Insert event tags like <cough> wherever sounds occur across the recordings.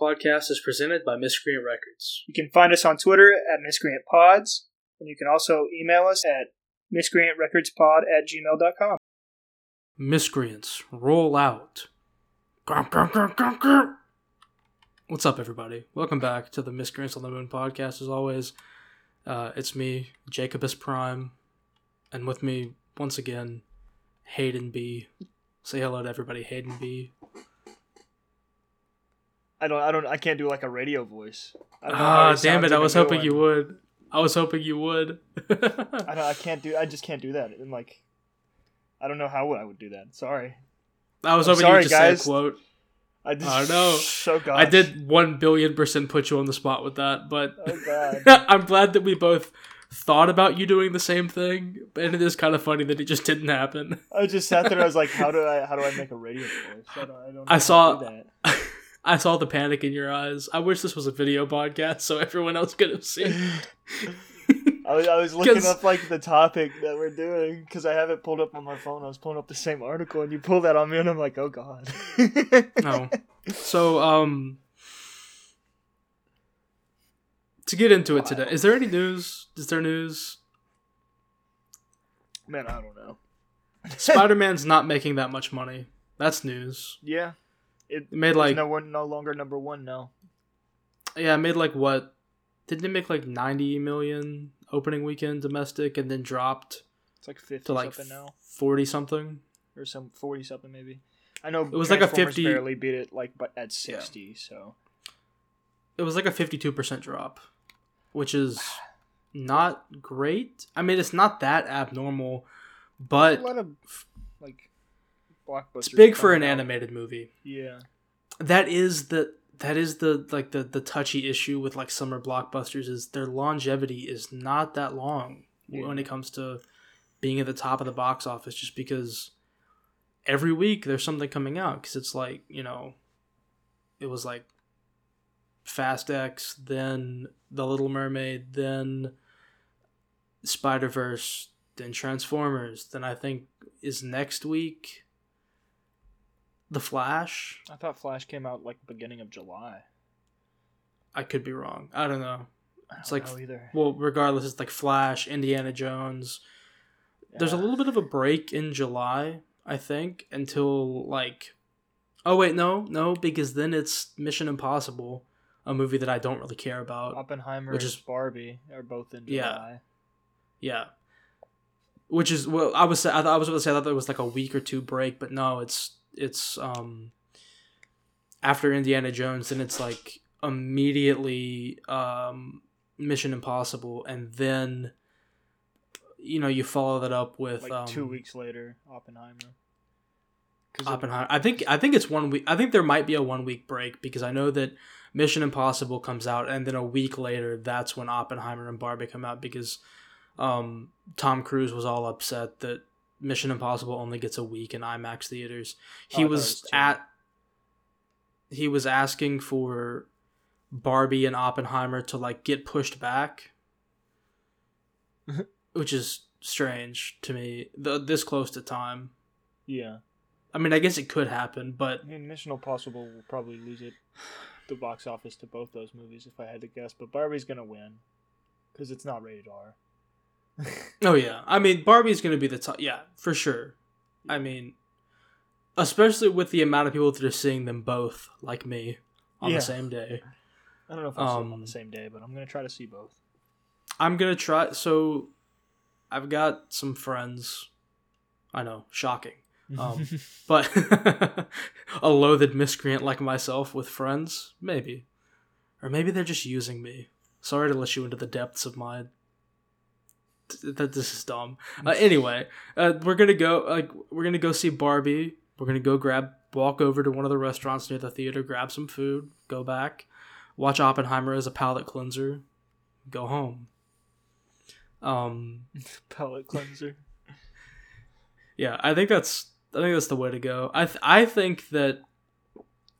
podcast is presented by Miscreant Records. You can find us on Twitter at Miscreant Pods, and you can also email us at miscreantrecordspod at gmail.com. Miscreants, roll out. What's up, everybody? Welcome back to the Miscreants on the Moon podcast. As always, uh, it's me, Jacobus Prime, and with me once again, Hayden B. Say hello to everybody, Hayden B. I don't, I don't, I can't do like a radio voice. I don't know Ah, damn it! I was hoping one. you would. I was hoping you would. <laughs> I don't, I can't do, I just can't do that. And like, I don't know how would I would do that. Sorry. I was I'm hoping sorry, you would just guys. say a quote. I just, I know. <laughs> So gosh. I did one billion percent put you on the spot with that, but Oh god. <laughs> I'm glad that we both thought about you doing the same thing, and it is kind of funny that it just didn't happen. I just sat there. I was like, how do I, how do I make a radio voice? I don't, I don't know I how to saw- do that. I saw the panic in your eyes. I wish this was a video podcast so everyone else could have seen. <laughs> I was, I was looking up like the topic that we're doing because I have it pulled up on my phone. I was pulling up the same article, and you pulled that on me, and I'm like, oh god. <laughs> no. So, um, to get into it today, is there any news? Is there news? Man, I don't know. <laughs> Spider Man's not making that much money. That's news. Yeah, it made like no one, no longer number one now. Yeah, it made like what? Didn't it make like 90 million opening weekend domestic and then dropped It's like fifty to like something now, 40 something? or some forty something maybe. I know It was like a 50 Barely beat it like, but at sixty. So It was like a 52% drop, which is not great. I mean, it's not that abnormal, but a lot of like blockbusters. it's big for an out. animated movie. Yeah, That is the that is the like the the touchy issue with like summer blockbusters is their longevity is not that long Yeah. when it comes to being at the top of the box office just because every week there's something coming out because it's like you know it was like fast x then the little mermaid then spider-verse then transformers then i think is next week the flash I thought Flash came out like beginning of July. I could be wrong. I don't know. I It's don't like- know either. Well, regardless, it's like Flash, Indiana Jones. There's a little bit of a break in July, I think, until like. Oh wait, no, no, because then it's Mission Impossible, a movie that I don't really care about. Oppenheimer which is- Barbie are both in Yeah. July. Yeah. Which is well, I was I, I was about to say I thought there was like a week or two break, but no, it's it's um after Indiana Jones, then it's like immediately um Mission Impossible, and then you know you follow that up with Like um, two weeks later, Oppenheimer. Oppenheimer. I think I think it's one week. I think there might be a one week break because I know that Mission Impossible comes out, and then a week later, that's when Oppenheimer and Barbie come out because um, Tom Cruise was all upset that Mission Impossible only gets a week in IMAX theaters. Oh, He it was at. He was asking for Barbie and Oppenheimer to like get pushed back, <laughs> which is strange to me. The, this close to time. yeah. I mean, I guess it could happen, but I mean, Mission Impossible will probably lose it, the box office to both those movies if I had to guess. But Barbie's gonna win, because it's not rated R. oh yeah, I mean Barbie's gonna be the top. Yeah, for sure. I mean, especially with the amount of people that are seeing them both, like me, on Yeah. the same day. I don't know if see them on Um, the same day, but I'm gonna try to see both. I'm gonna try. So, I've got some friends. I know, shocking. Um, <laughs> but <laughs> a loathed miscreant like myself with friends, maybe, or maybe they're just using me. Sorry to let you into the depths of my. That this is dumb. Uh, anyway, uh, we're gonna go. Like, we're gonna go see Barbie. We're gonna go grab, walk over to one of the restaurants near the theater, grab some food, go back, watch Oppenheimer as a palate cleanser, go home. Um, <laughs> Palate cleanser. <laughs> Yeah, I think that's I think that's the way to go. I th- I think that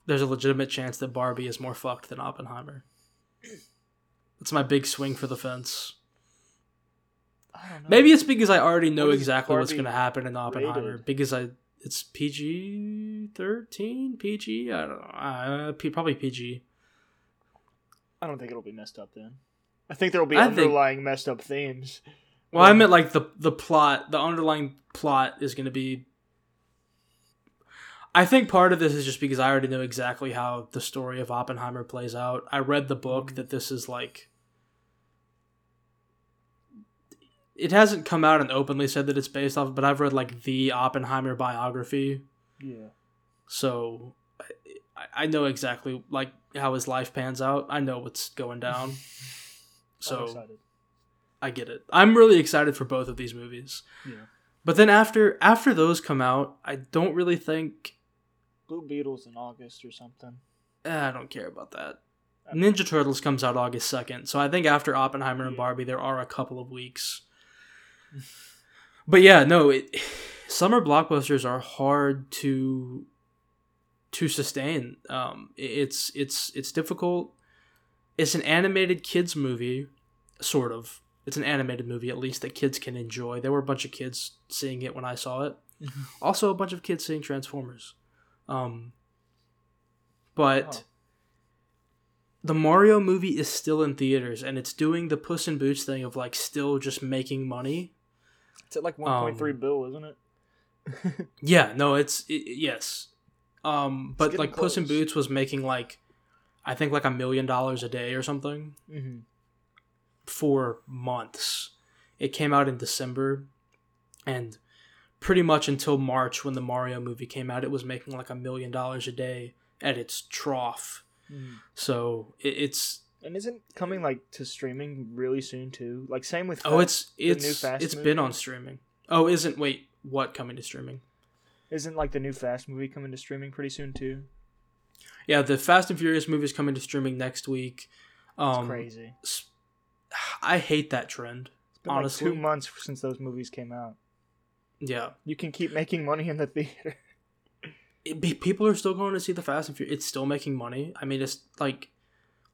there's a legitimate chance that Barbie is more fucked than Oppenheimer. That's my big swing for the fence. I don't know. Maybe it's because I already know What exactly what's going to happen in Oppenheimer rated? because I it's PG thirteen PG I don't know uh, P, probably PG I don't think it'll be messed up then. I think there will be I think- underlying messed up themes. Well, I meant like the the plot, the underlying plot is going to be. I think part of this is just because I already know exactly how the story of Oppenheimer plays out. I read the book that this is like. It hasn't come out and openly said that it's based off, but I've read like the Oppenheimer biography, Yeah. so I, I know exactly like how his life pans out. I know what's going down, <laughs> I'm so excited. I get it. I'm really excited for both of these movies. Yeah. But then after after those come out, I don't really think Blue Beetles in August or something. eh, I don't care about that. Ninja Turtles comes out August second, so I think after Oppenheimer and Barbie, there are a couple of weeks. But yeah, no, it, summer blockbusters are hard to to sustain. Um, it's it's it's difficult. It's an animated kids movie, sort of. It's an animated movie, at least that kids can enjoy. There were a bunch of kids seeing it when I saw it. Also, a bunch of kids seeing Transformers. Um, but Oh. the Mario movie is still in theaters, and it's doing the Puss in Boots thing of like still just making money. It's at like 1.3 Um, bill, isn't it? <laughs> Yeah, no, it's it, yes. Um, but like Puss in. Boots was making like, I think like a million dollars a day or something Mm-hmm. for months. It came out in December, and pretty much until March when the Mario movie came out, it was making like a million dollars a day at its trough. So it, it's And isn't coming like to streaming really soon too? Like same with oh, Fast- it's the it's Fast it's movie? been on streaming. Oh, isn't wait what coming to streaming? isn't like the new Fast movie coming to streaming pretty soon too? Yeah, the Fast and Furious movie is coming to streaming next week. It's Um, crazy. I hate that trend. It's been honestly. like two months since those movies came out. Yeah, You can keep making money in the theater. be- people are still going to see the Fast and Furious. It's still making money. I mean, it's like,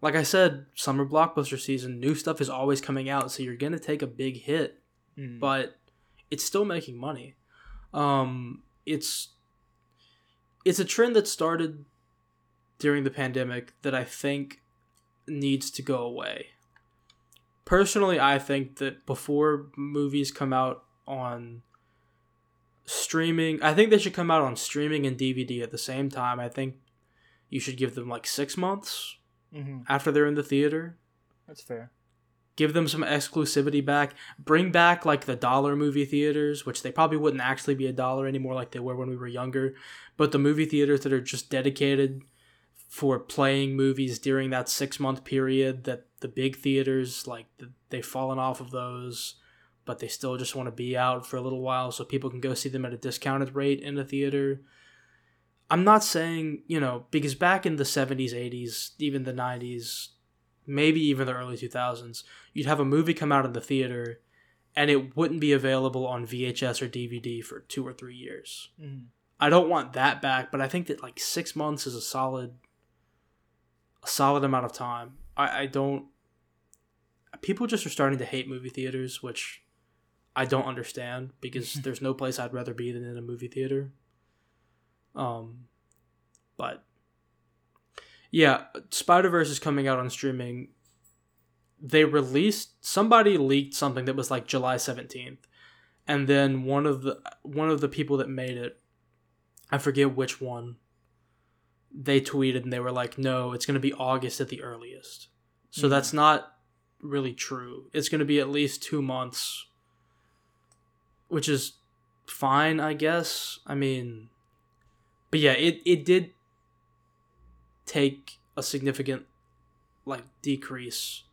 like I said, summer blockbuster season. New stuff is always coming out, so you're gonna take a big hit, Mm. but it's still making money. Um, it's it's a trend that started during the pandemic that I think needs to go away. Personally, I think that before movies come out on streaming, I think they should come out on streaming and DVD at the same time. I think you should give them like 6 months Mhm. after they're in the theater That's fair. give them some exclusivity back bring back like the dollar movie theaters which they probably wouldn't actually be a dollar anymore like they were when we were younger but the movie theaters that are just dedicated for playing movies during that six month period that the big theaters like they've fallen off of those but they still just want to be out for a little while so people can go see them at a discounted rate in the theater i'm not saying you know because back in the 70s 80s even the 90s maybe even the early 2000s you'd have a movie come out in the theater and it wouldn't be available on VHS or DVD for 2 or 3 years. Mhm. I don't want that back, but I think that like 6 months is a solid a solid amount of time. I I don't people just are starting to hate movie theaters, which I don't understand because <laughs> there's no place I'd rather be than in a movie theater. Um but yeah, Spider Verse is coming out on streaming. They released somebody leaked something that was like July seventeenth, and then one of the one of the people that made it, I forget which one. They tweeted and they were like, "No, it's going to be August at the earliest." So Mhm. that's not really true. It's going to be at least two months, which is fine, I guess. I mean, but yeah, it it did take a significant like decrease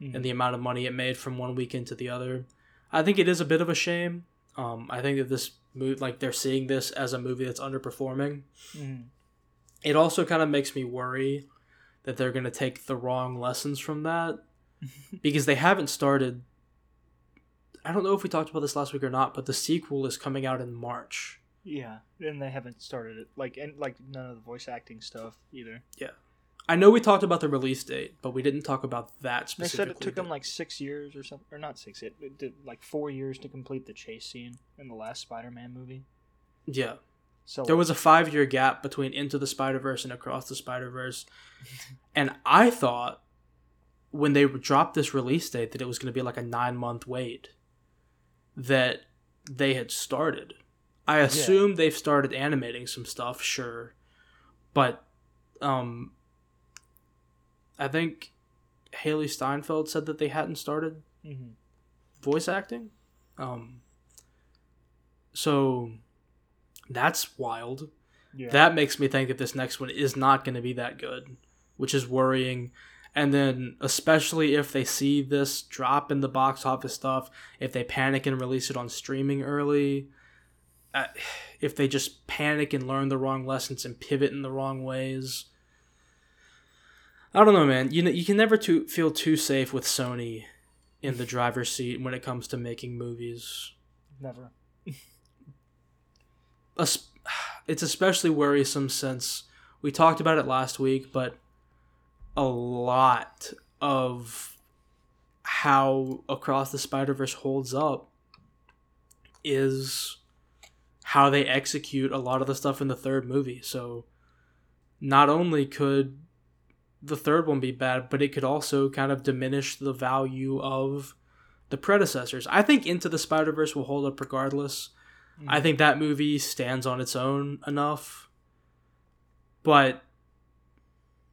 in Mhm. the amount of money it made from one weekend to the other. I think it is a bit of a shame. Um, I think that this movie, like they're seeing this as a movie that's underperforming. Mhm. It also kind of makes me worry that they're going to take the wrong lessons from that <laughs> because they haven't started. I don't know if we talked about this last week or not, but the sequel is coming out in March. Yeah, and they haven't started it like and like none of the voice acting stuff either. Yeah, I know we talked about the release date, but we didn't talk about that They said it took them like six years or something, or not six. It, it did like four years to complete the chase scene in the last Spider-Man movie. yeah. So There was a five year gap between Into the Spider Verse and Across the Spider Verse, <laughs> and I thought when they dropped this release date that it was going to be like a nine month wait that they had started. I assume they've started animating some stuff, sure, but um, I think Hailee Steinfeld said that they hadn't started Mm-hmm. voice acting. Um, so that's wild. Yeah. That makes me think that this next one is not going to be that good, which is worrying. And then, especially if they see this drop in the box office stuff, if they panic and release it on streaming early, uh, <sighs> if they just panic and learn the wrong lessons and pivot in the wrong ways, I don't know, man. You know, you can never too, feel too safe with Sony in the <laughs> driver's seat when it comes to making movies. Never. <sighs> It's especially worrisome since we talked about it last week, but a lot of how Across the Spider Verse holds up is how they execute a lot of the stuff in the third movie. So not only could the third one be bad, but it could also kind of diminish the value of the predecessors. I think Into the Spider Verse will hold up regardless. I mm-hmm. think that movie stands on its own enough. But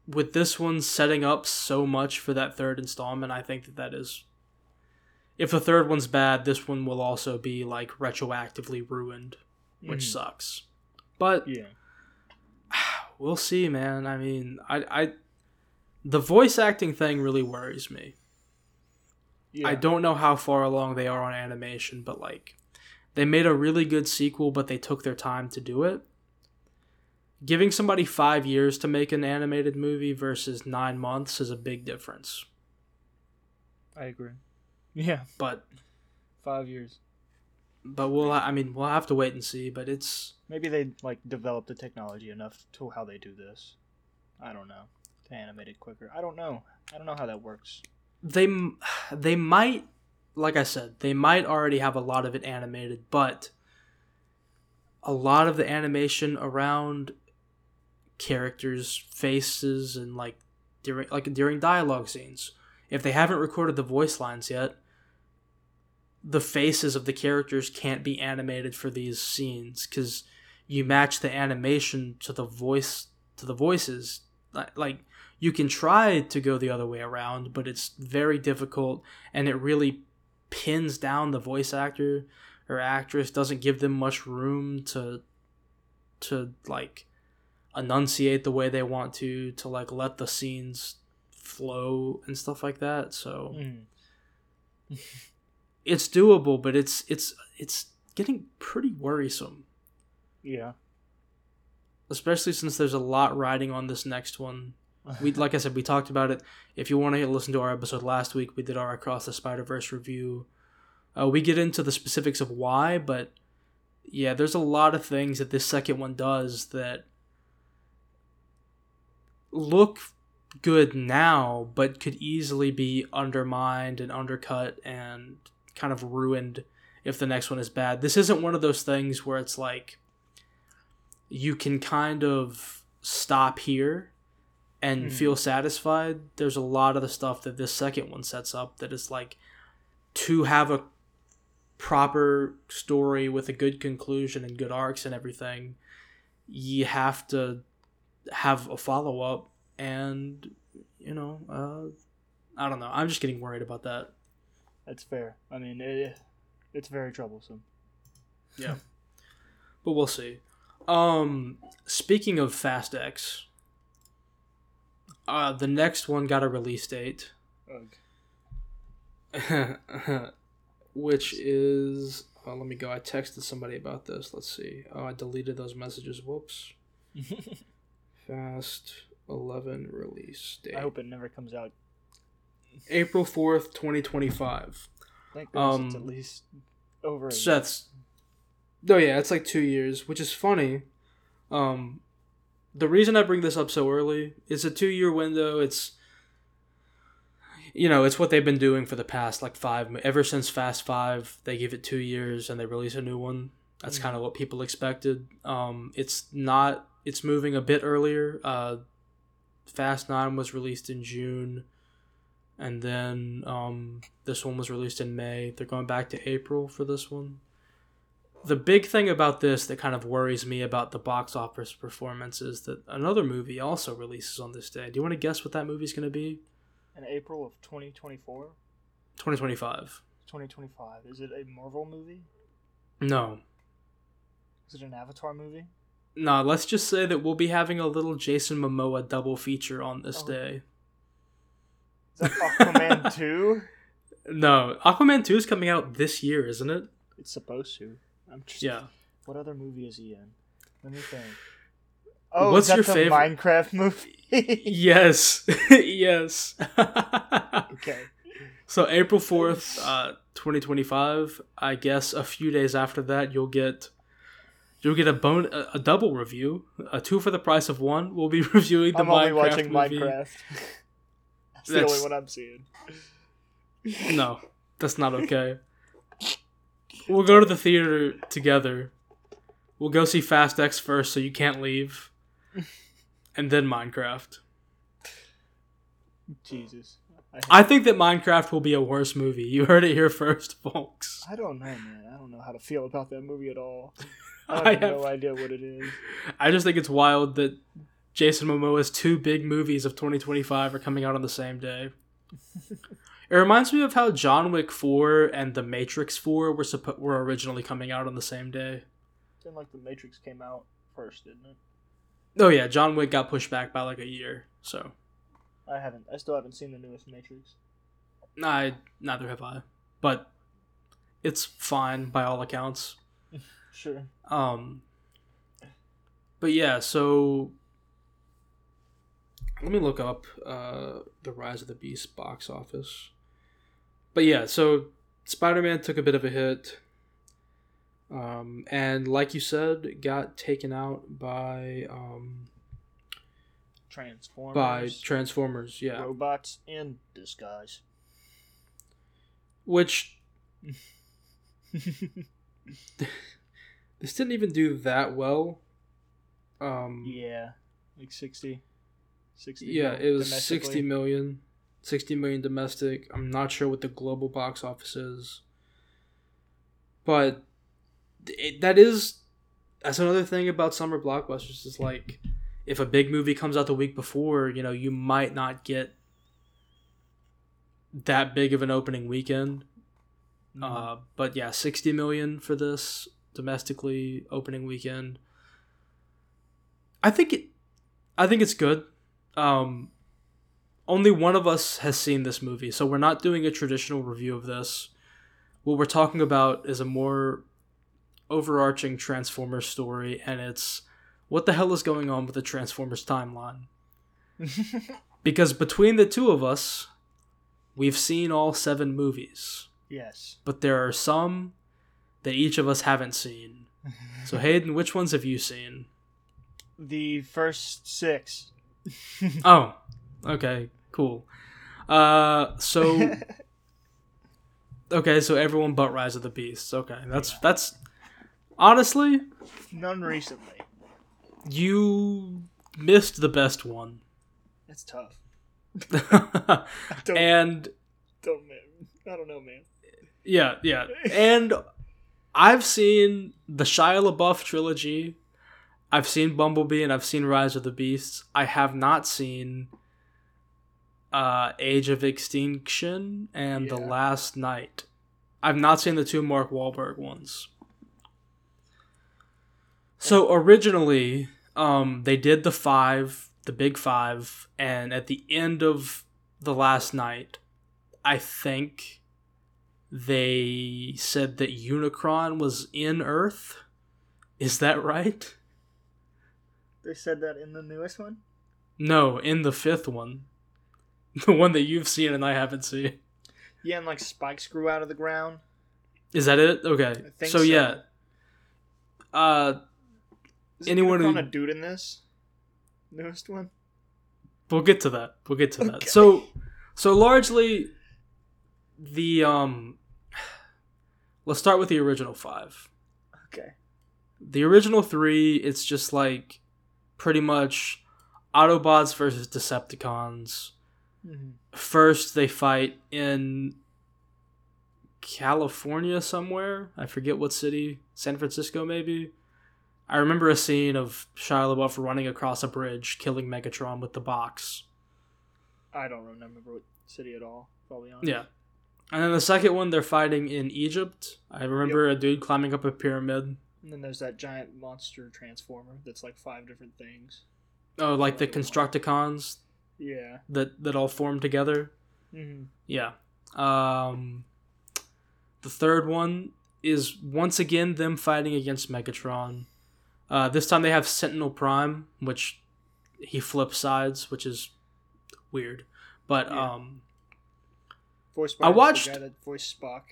with this one setting up so much for that third installment, I think that that is. If the third one's bad, this one will also be like retroactively ruined, which Mhm. sucks. But Yeah. <sighs> we'll see, man. I mean, I, I, the voice acting thing really worries me. Yeah. I don't know how far along they are on animation, but like they made a really good sequel, but they took their time to do it. Giving somebody five years to make an animated movie versus nine months is a big difference. I agree. <laughs> Yeah. But Five years. But we'll I mean we'll have to wait and see. But it's Maybe they like develop the technology enough to how they do this. I don't know. To animate it quicker. I don't know. I don't know how that works. they m- <sighs> they might like I said they might already have a lot of it animated, but a lot of the animation around characters' faces and like during like during dialogue scenes, if they haven't recorded the voice lines yet, the faces of the characters can't be animated for these scenes because you match the animation to the voice to the voices like you can try to go the other way around but it's very difficult and it really pins down the voice actor or actress doesn't give them much room to to like enunciate the way they want to to like let the scenes flow and stuff like that so Mm. <laughs> it's doable but it's it's it's getting pretty worrisome Yeah. especially since there's a lot riding on this next one we like I said, we talked about it. If you want to listen to our episode last week, we did our Across the Spider Verse review. Uh, we get into the specifics of why, but yeah, there's a lot of things that this second one does that look good now, but could easily be undermined and undercut and kind of ruined if the next one is bad. This isn't one of those things where it's like you can kind of stop here and Mhm. feel satisfied. There's a lot of the stuff that this second one sets up that is like to have a proper story with a good conclusion and good arcs and everything, you have to have a follow up and you know, uh I don't know. I'm just getting worried about that. That's fair. I mean, it, it's very troublesome. Yeah. but we'll see. Um speaking of Fast X, uh the next one got a release date. <laughs> Which is oh, let me go. I texted somebody about this. Let's see. Oh, I deleted those messages. Whoops. <laughs> Fast 11 release date. I hope it never comes out. April 4th, 2025. Thank goodness Um, it's at least over. a So year. that's Oh yeah, it's like 2 years, which is funny. Um the reason I bring this up so early is a 2-year window. It's you know, it's what they've been doing for the past like 5 ever since Fast 5, they give it 2 years and they release a new one. That's Mhm. kind of what people expected. Um it's not it's moving a bit earlier. Uh Fast 9 was released in June. And then um, this one was released in May. They're going back to April for this one. The big thing about this that kind of worries me about the box office performance is that another movie also releases on this day. Do you want to guess what that movie's going to be? In April of 2024, 2025. 2025. Is it a Marvel movie? No. Is it an Avatar movie? No, let's just say that we'll be having a little Jason Momoa double feature on this Oh. day. Is that Aquaman <laughs> 2? No, Aquaman 2 is coming out this year, isn't it? It's supposed to. I'm just. Yeah. What other movie is he in? Let me think. Oh, What's your favorite- Minecraft <laughs> movie? Yes. <laughs> yes. okay. so April 4th, uh 2025, I guess a few days after that you'll get you'll get a bone a, a double review, a two for the price of one. We'll be reviewing the I'm only Minecraft watching movie. Minecraft. That's, the only one I'm seeing. No, that's not <laughs> okay. We'll go to the theater together. We'll go see Fast X first, so you can't leave, <laughs> and then Minecraft. Jesus. I, I think that Minecraft will be a worse movie. You heard it here first, folks. I don't know, man. I don't know how to feel about that movie at all. <laughs> I I have, have- no idea what it is. I just think it's wild that Jason Momoa's two big movies of 2025 are coming out on the same day. <laughs> it reminds me of how John Wick 4 and The Matrix 4 were suppo- were originally coming out on the same day. Then like the Matrix came out first, didn't it? Oh yeah, John Wick got pushed back by like a year. So, I haven't. I still haven't seen the newest Matrix. I neither have I. But it's fine by all accounts. <laughs> Sure. Um, but yeah, so let me look up uh, the Rise of the Beast box office. But yeah, so Spider Man took a bit of a hit. Um, and like you said, got taken out by um, Transformers. by Transformers. Yeah, Robots in disguise. which <laughs> <laughs> this didn't even do that well. Um, yeah. Like 60. 60 Yeah, it was domestically. 60 million. 60 million domestic. I'm not sure what the global box office is. But it, that is that's another thing about summer blockbusters is like if a big movie comes out the week before, you know, you might not get that big of an opening weekend. Mhm. Uh, but yeah, 60 million for this domestically opening weekend. I think it I think it's good. Um only one of us has seen this movie, so we're not doing a traditional review of this. What we're talking about is a more overarching Transformers story and it's what the hell is going on with the Transformers timeline? <laughs> Because between the two of us, we've seen all 7 movies yes. but there are some that each of us haven't seen. <laughs> So Hayden, which ones have you seen? the first six. Oh, okay, cool. Uh, so <laughs> okay, so everyone but Rise of the Beasts. Okay, that's Yeah. that's honestly None recently. you missed the best one, That's tough. <laughs> Don't, and don't, man. I don't know, man. yeah, yeah, and I've seen the Shia LaBeouf trilogy. I've seen Bumblebee and I've seen Rise of the Beasts. I have not seen uh, Age of Extinction and The Last Knight. I've not seen the two Mark Wahlberg ones. So originally, um, they did the five, the big five, and at the end of the Last Knight, I think they said that Unicron was in Earth. Is that right? They said that in the newest one. No, in the fifth one. <laughs> The one that you've seen and I haven't seen. Yeah, and like spikes grew out of the ground. Is that it? Okay. So, so. yeah. Uh Is Anyone who- a dude in this newest one? we'll get to that. We'll get to that. Okay. So so largely the um let's start with the original 5. Okay. The original 3 it's just like pretty much Autobots versus Decepticons Mhm. First, they fight in California somewhere. I forget what city. San Francisco, maybe. I remember a scene of Shia LaBeouf running across a bridge, killing Megatron with the box. I don't remember what city at all. Probably honest. Yeah. And then the second one, they're fighting in Egypt. I remember a dude climbing up a pyramid. And then there's that giant monster transformer that's like five different things. Oh, like the Constructicons Yeah. that that all form together. hmm Yeah. Um, the third one is once again them fighting against Megatron. Uh, this time they have Sentinel Prime, which he flips sides, which is weird. But Yeah. um, Voiced I watched- the guy that voiced Spock.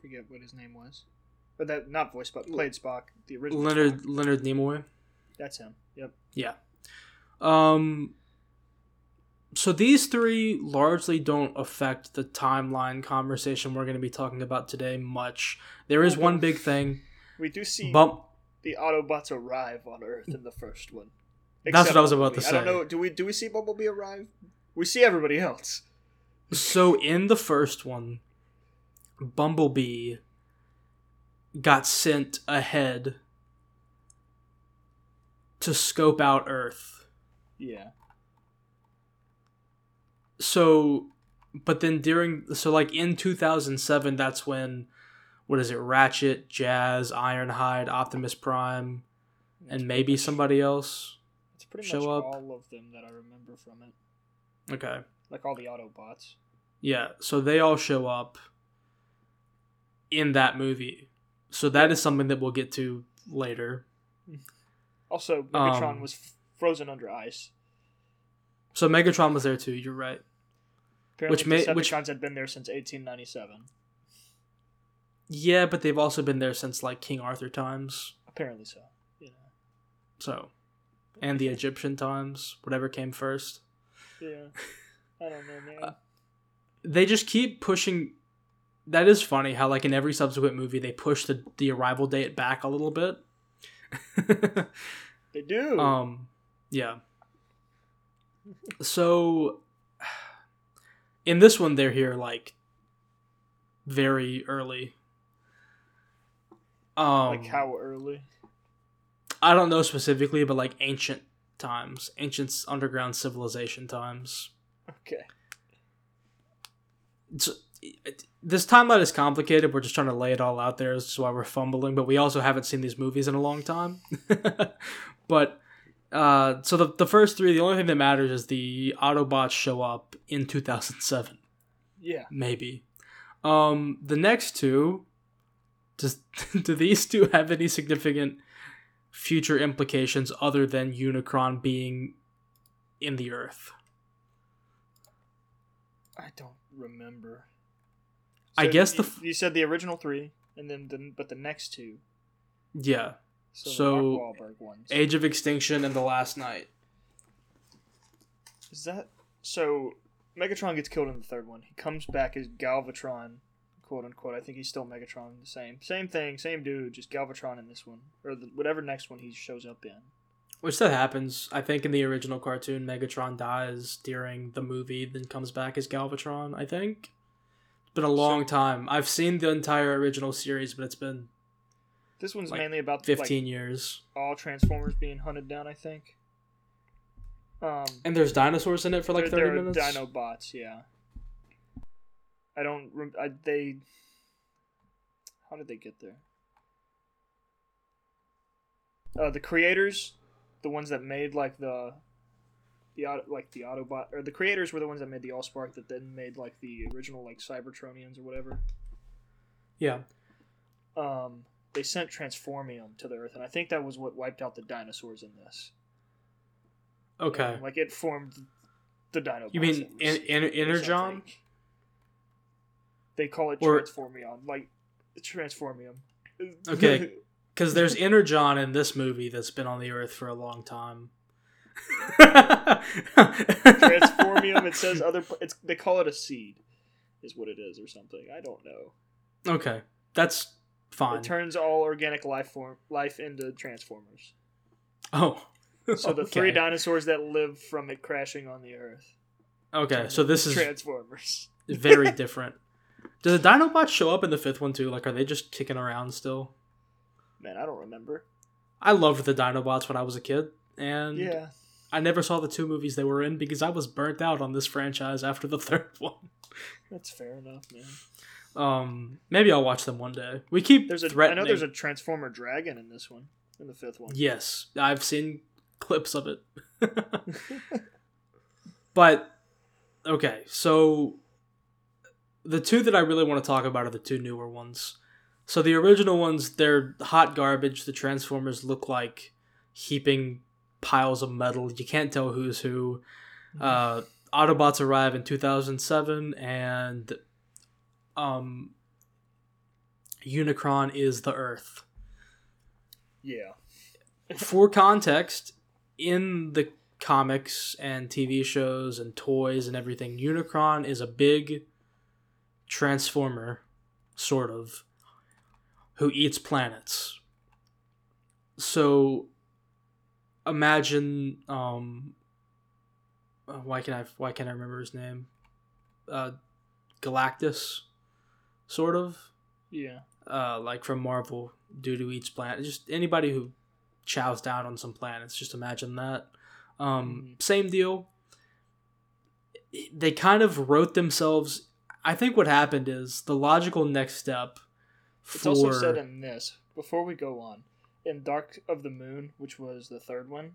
Forget what his name was. But that not voiced but played Spock. The original. Leonard Spock. Leonard Nimoy. That's him. Yep. Yeah. Um. So these three largely don't affect the timeline conversation we're going to be talking about today much. There is one big thing. We do see Bump. the Autobots arrive on Earth in the first one. That's what I was about Bumblebee. to say. I don't know. Do we do we see Bumblebee arrive? We see everybody else. So in the first one, Bumblebee got sent ahead to scope out Earth. Yeah. So, but then during so like in 2007, that's when what is it? Ratchet, Jazz, Ironhide, Optimus Prime, and maybe somebody else. It's pretty show much up. all of them that I remember from it. Okay. Like all the Autobots. Yeah, so they all show up in that movie. So that is something that we'll get to later. Also, Megatron Um, was f- frozen under ice. So Megatron was there too. You're right. Apparently, which may- which- had been there since 1897. Yeah, but they've also been there since like King Arthur times. Apparently so. Know. So, and the Egyptian times, whatever came first. Yeah. I don't know, man. Uh, They just keep pushing. That is funny how like in every subsequent movie they push the the arrival date back a little bit. <laughs> they do. Um, yeah. So, <sighs> in this one, they're here like very early. Um, like how early? I don't know specifically, but like ancient times, ancient underground civilization times. Okay. It's, this timeline is complicated. We're just trying to lay it all out there. This is why we're fumbling, but we also haven't seen these movies in a long time. <laughs> but uh, so the the first three, the only thing that matters is the Autobots show up in 2007, Yeah. maybe. Um, the next two, does <laughs> do these two have any significant future implications other than Unicron being in the Earth? I don't remember. I guess you, the f- you said the original three, and then the, but the next two. Yeah, So, So. Age of Extinction and The Last Knight. Is that so? Megatron gets killed in the third one. He comes back as Galvatron, quote unquote. I think he's still Megatron, the same, same thing, same dude, just Galvatron in this one or the, whatever next one he shows up in. Which that happens. I think in the original cartoon, Megatron dies during the movie, then comes back as Galvatron. I think been a long time. I've seen the entire original series, but it's been This one's Like, mainly about fifteen years. all Transformers being hunted down. I think. Um, And there's dinosaurs in it for like thirty there minutes. Dinobots, yeah. I don't. Rem- I, they. How did they get there? Uh, the creators, the ones that made like the, the auto, like the Autobot, or the creators were the ones that made the Allspark that then made like the original like Cybertronians or whatever. Yeah. Um, they sent Transformium to the Earth, and I think that was what wiped out the dinosaurs in this. Okay. Like it formed the Dinobots. You mean in, in, Energon? They call it Or- Transformium, like Transformium. Okay. <laughs> Because there's Energon in this movie that's been on the Earth for a long time. Transformium. It says other. It's they call it a seed, is what it is, or something. I don't know. Okay, that's fine. It turns all organic life form life into Transformers. oh, So the three dinosaurs that live from it crashing on the Earth. Okay, so this is Transformers. <laughs> very different. Do the Dinobots show up in the fifth one too? Like, are they just kicking around still? Man, I don't remember. I loved the Dinobots when I was a kid, and Yeah. I never saw the two movies they were in because I was burnt out on this franchise after the <laughs> third one. That's fair enough, man. Um, maybe I'll watch them one day. We keep There's a I know there's a Transformer dragon in this one. In the fifth one. Yes, I've seen clips of it. <laughs> <laughs> but okay, so the two that I really want to talk about are the two newer ones. So the original ones, they're hot garbage. The Transformers look like heaping piles of metal. You can't tell who's who. Uh, Autobots arrive in 2007, and um, Unicron is the Earth Yeah. for context, in the comics and TV shows and toys and everything, Unicron is a big transformer, sort of, who eats planets. So imagine um uh, why can I why can't I remember his name? Uh Galactus sort of Yeah. uh, like from Marvel, due to each planet. Just anybody who chows down on some planets. Just imagine that. Um, Mhm. Same deal. They kind of wrote themselves. I think what happened is the logical next step It's also said in this, before we go on, in Dark of the Moon, which was the third one.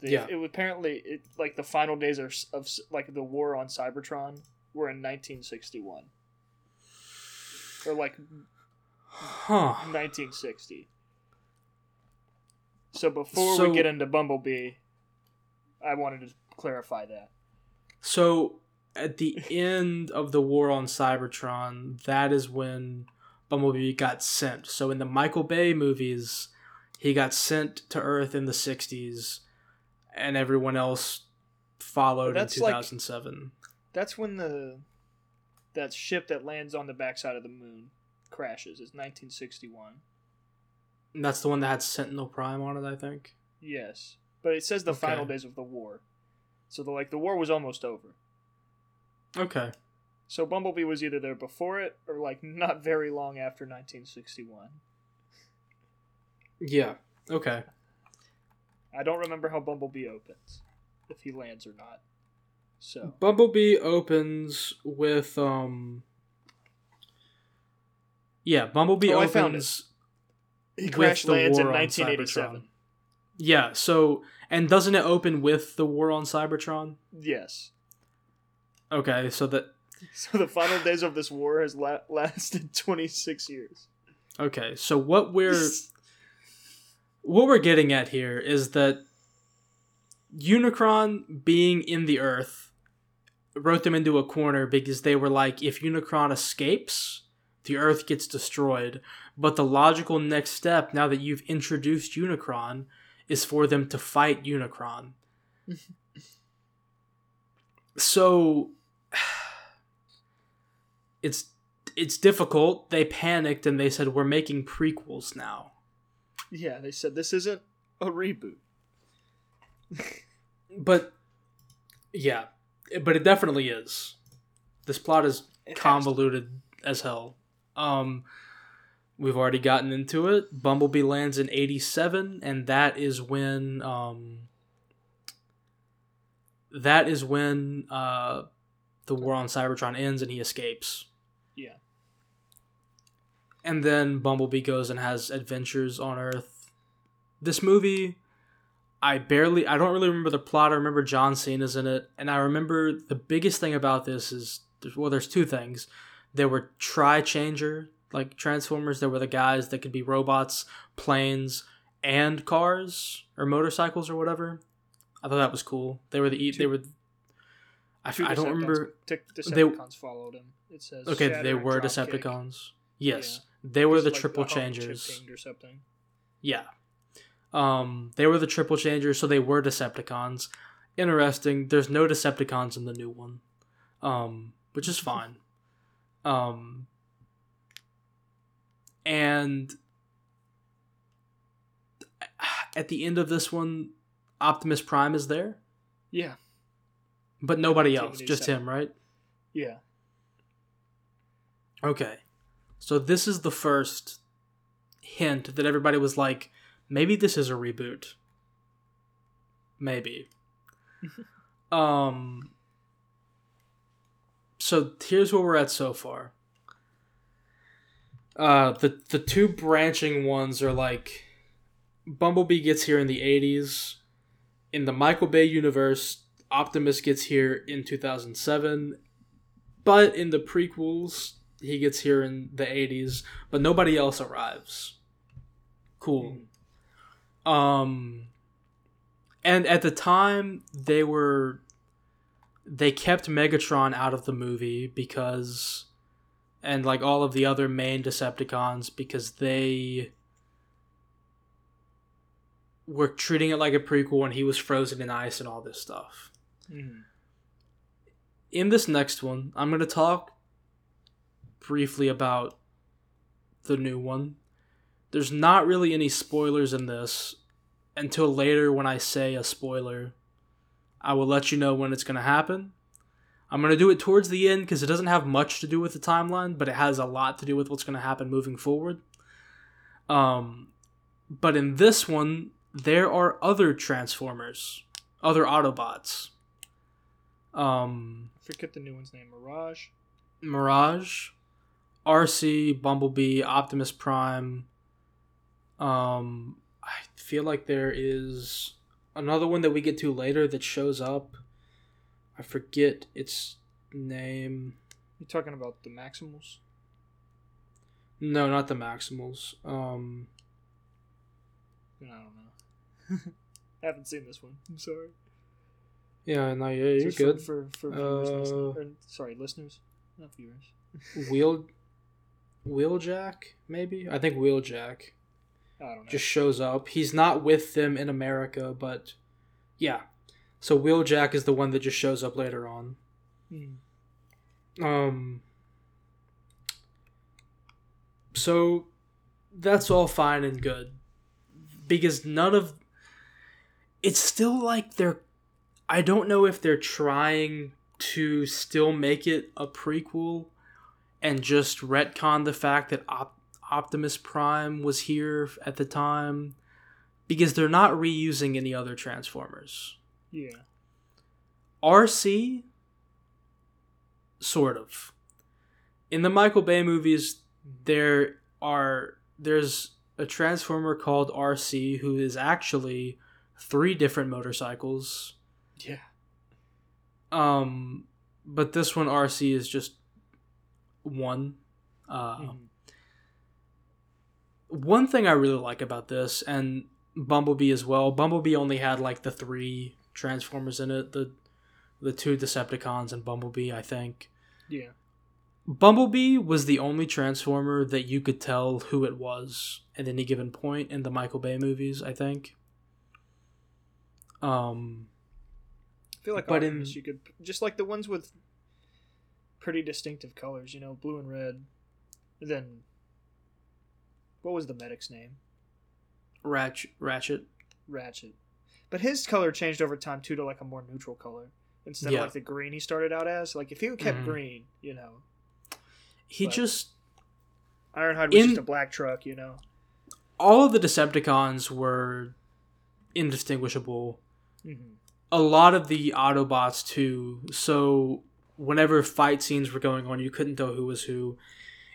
They, Yeah. It was apparently it, like the final days of, of like the war on Cybertron were in 1961. Or like huh. 1960. So before So- we get into Bumblebee, I wanted to clarify that. So at the end of the war on Cybertron, that is when Bumblebee got sent. So in the Michael Bay movies, he got sent to Earth in the 60s and everyone else followed in That's like- 2007. That's when the that ship that lands on the backside of the moon crashes. It's 1961. And that's the one that had Sentinel Prime on it, I think. Yes, but it says the Okay. final days of the war. So the like the war was almost over. Okay. So Bumblebee was either there before it or like not very long after 1961. Yeah. Okay. I don't remember how Bumblebee opens, if he lands or not. So Bumblebee opens with um Yeah, Bumblebee Oh, I found opens he crash the lands in war on 1987. Cybertron. Yeah, so and doesn't it open with the war on Cybertron? Yes. Okay, so that <laughs> So the final days of this war has la- lasted <laughs> 26 years. okay, so what we're <laughs> what we're getting at here is that Unicron being in the Earth wrote them into a corner because they were like, if Unicron escapes, the Earth gets destroyed. But the logical next step, now that you've introduced Unicron, is for them to fight Unicron. so it's it's difficult. They panicked and they said, "We're making prequels now." Yeah, they said this isn't a reboot. <laughs> But yeah, but it definitely is. This plot is It has to- convoluted as hell. Um, we've already gotten into it. Bumblebee lands in '87, and that is when um, that is when uh, the war on Cybertron ends, and he escapes. Yeah. And then Bumblebee goes and has adventures on Earth. This movie, I barely, I don't really remember the plot. I remember John Cena's in it, and I remember the biggest thing about this is well, there's two things. There were tri changer like Transformers. There were the guys that could be robots, planes, and cars or motorcycles or whatever. I thought that was cool. They were the they were. I, I don't Decepticons- remember. Tic- they- followed him. It says Okay, they were. Decepticons. Yes, Yeah. they were the like triple chip changers. or something. Yeah. Um, they were the triple changers, so they were Decepticons. Interesting. There's no Decepticons in the new one, um, which is fine. <laughs> Um, and at the end of this one, Optimus Prime is there. Yeah, But nobody else, just Seven. him, right? Yeah. Okay. So this is the first hint that everybody was like, maybe this is a reboot. Maybe. <laughs> um so here's where we're at so far. Uh the the two branching ones are like Bumblebee gets here in the 80s. In the Michael Bay universe, Optimus gets here in 2007. But in the prequels, he gets here in the 80s, but nobody else arrives. Cool. Um and at the time they were they kept Megatron out of the movie because and like all of the other main Decepticons because they were treating it like a prequel and he was frozen in ice and all this stuff. Mhm. In this next one, I'm going to talk briefly about the new one. There's not really any spoilers in this until later when I say a spoiler. I will let you know when it's going to happen. I'm going to do it towards the end because it doesn't have much to do with the timeline, but it has a lot to do with what's going to happen moving forward. Um, but in this one, there are other Transformers, other Autobots. Um, Forget the new one's name. Mirage. Mirage, RC, Bumblebee, Optimus Prime. Um, I feel like there is another one that we get to later that shows up. I forget its name. You're talking about the Maximals? No, not the Maximals. Um, I don't know. <laughs> I haven't seen this one. I'm sorry. Yeah, no, yeah, you're Just good. For, for, viewers, Uh, listeners, sorry, listeners, not viewers. <laughs> Wheel, Wheeljack, maybe. I think Wheeljack. I don't know. just shows up. He's not with them in America, but yeah. So Wheeljack is the one that just shows up later on. Hmm. Um so that's all fine and good. Because none of it's still like they're I don't know if they're trying to still make it a prequel and just retcon the fact that Op- Optimus Prime was here at the time because they're not reusing any other Transformers. yeah. RC sort of. In the Michael Bay movies there are there's a transformer called RC who is actually three different motorcycles. Yeah. Um but this one RC is just one. Uh Mhm. one thing I really like about this, and Bumblebee as well. Bumblebee only had like the three Transformers in it, the the two Decepticons and Bumblebee, I think. Yeah. Bumblebee was the only Transformer that you could tell who it was at any given point in the Michael Bay movies, I think. Um feel like But in- you could just like the ones with pretty distinctive colors, you know, blue and red. And then, what was the medic's name? Ratchet Ratchet. Ratchet. But his color changed over time too to like a more neutral color instead Yeah. of like the green he started out as. Like if he kept Mhm. green, you know, He But- just Ironhide was In- just a black truck, you know. all of the Decepticons were indistinguishable hmm a lot of the Autobots too. So whenever fight scenes were going on, you couldn't tell who was who.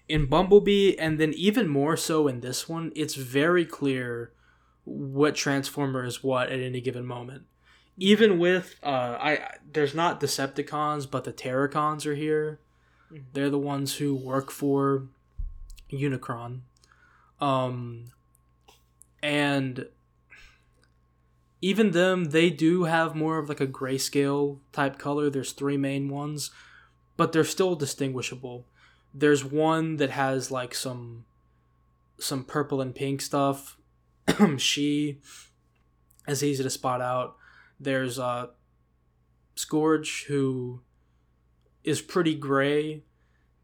In Bumblebee, and then even more so in this one, it's very clear what Transformer is what at any given moment. Even with uh, I there's not Decepticons, but the Terrorcons are here. Mhm. They're the ones who work for Unicron. Um, and even them, they do have more of like a grayscale type color. There's three main ones, but they're still distinguishable. There's one that has like some some purple and pink stuff. <clears throat> she is easy to spot out. There's uh Scourge who is pretty gray,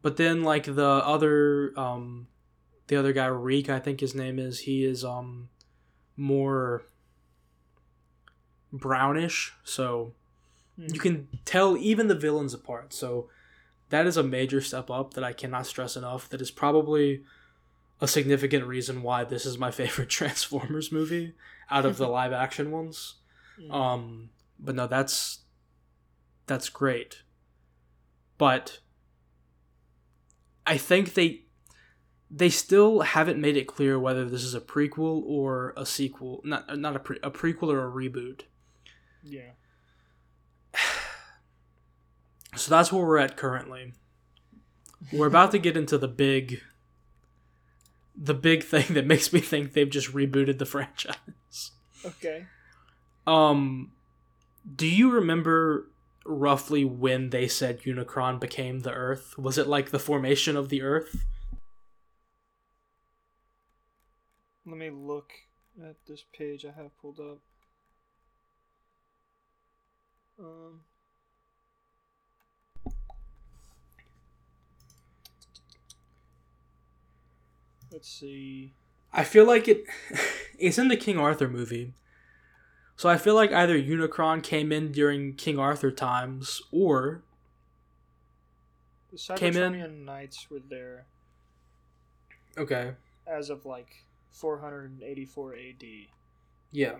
but then like the other um the other guy Reek, I think his name is, he is um more brownish, so Hmm. You can tell even the villains apart. So that is a major step up that I cannot stress enough. That is probably a significant reason why this is my <laughs> favorite Transformers movie out of the <laughs> live action ones. Mm. Um, but no, that's that's great. But I think they they still haven't made it clear whether this is a prequel or a sequel. Not not a pre, a prequel or a reboot. Yeah. So that's where we're at currently. We're about to get into the big the big thing that makes me think they've just rebooted the franchise. Okay. Um do you remember roughly when they said Unicron became the Earth? Was it like the formation of the Earth? Let me look at this page I have pulled up. Um. Let's see. I feel like it <laughs> it's in the King Arthur movie. So I feel like either Unicron came in during King Arthur times or The Cybertronian Knights were there okay, as of like 484 AD. yeah.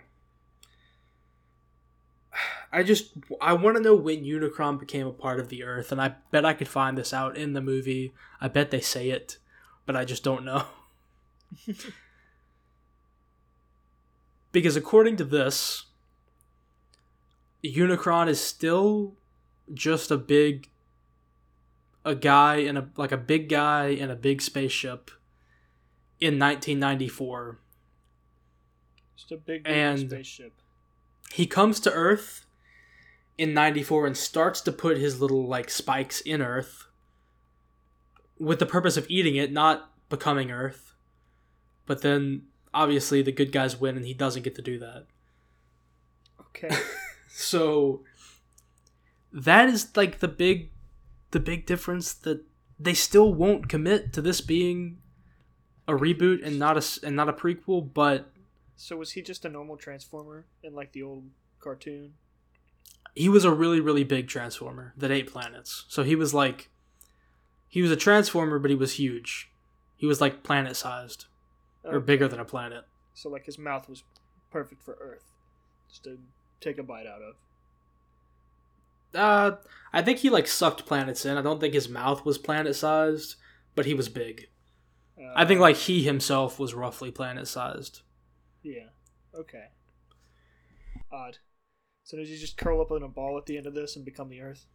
<sighs> I just I want to know when Unicron became a part of the Earth, and I bet I could find this out in the movie. I bet they say it, but I just don't know. <laughs> because according to this, Unicron is still just a big a guy in a like a big guy in a big spaceship in 1994. Just a big And- spaceship. He comes to Earth in 94 and starts to put his little like spikes in Earth with the purpose of eating it, not becoming Earth. But then obviously the good guys win and he doesn't get to do that. Okay. <laughs> So that is like the big the big difference that they still won't commit to this being a reboot and not a and not a prequel, but so was he just a normal transformer in like the old cartoon? he was a really really big transformer that ate planets. So he was like he was a transformer but he was huge. He was like planet sized or bigger than a planet. So like his mouth was perfect for Earth, just to take a bite out of. uh i think he like sucked planets in. I don't think his mouth was planet sized but he was big. Uh, i think like he himself was roughly planet sized Yeah. Okay. Odd. So does he just curl up in a ball at the end of this and become the Earth?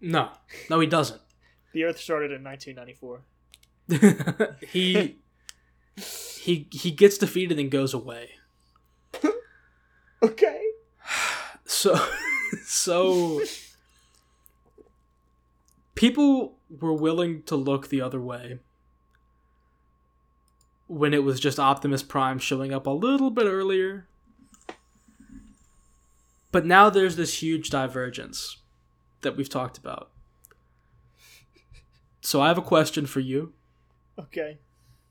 no no he doesn't <laughs> The Earth started in 1994. <laughs> he he he gets defeated and goes away <laughs> Okay. so so people were willing to look the other way when it was just Optimus Prime showing up a little bit earlier. But now there's this huge divergence that we've talked about. So I have a question for you. Okay.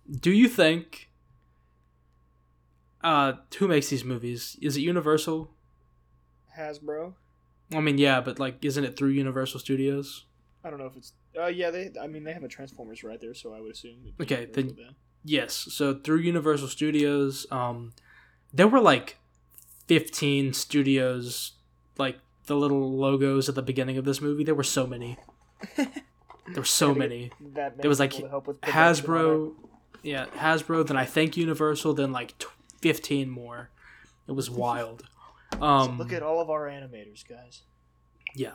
Do you think uh who makes these movies? Is it Universal? Hasbro. I mean, yeah, but like, isn't it through Universal Studios? I don't know if it's. Uh, yeah, they. I mean, they have a Transformers right there, so I would assume. Okay, then. Yes. So through Universal Studios, um, there were like fifteen studios, like the little logos at the beginning of this movie. There were so many. <laughs> There were so many. That There was, like, help with production on it. Hasbro, yeah, Hasbro. Then I think Universal. Then like tw- fifteen more. It was <laughs> wild. So Um, look at all of our animators, guys. yeah.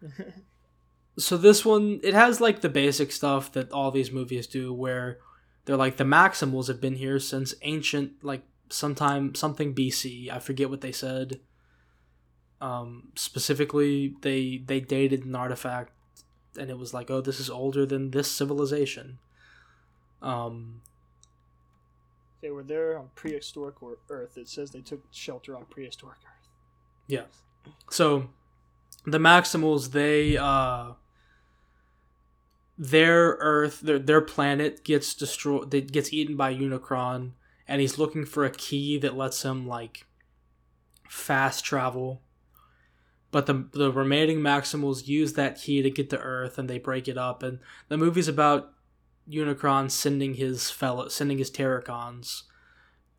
<laughs> so this one it has like the basic stuff that all these movies do where they're like the maximals have been here since ancient like sometime something bc i forget what they said um specifically they they dated an artifact and it was like oh this is older than this civilization um They were there on prehistoric or Earth. It says they took shelter on prehistoric Earth. Yeah. So the Maximals, they uh their Earth, their their planet gets destroyed. That gets eaten by Unicron, and he's looking for a key that lets him like fast travel but the the remaining Maximals use that key to get to Earth, and they break it up. And the movie's about Unicron sending his fellow, sending his Terrorcons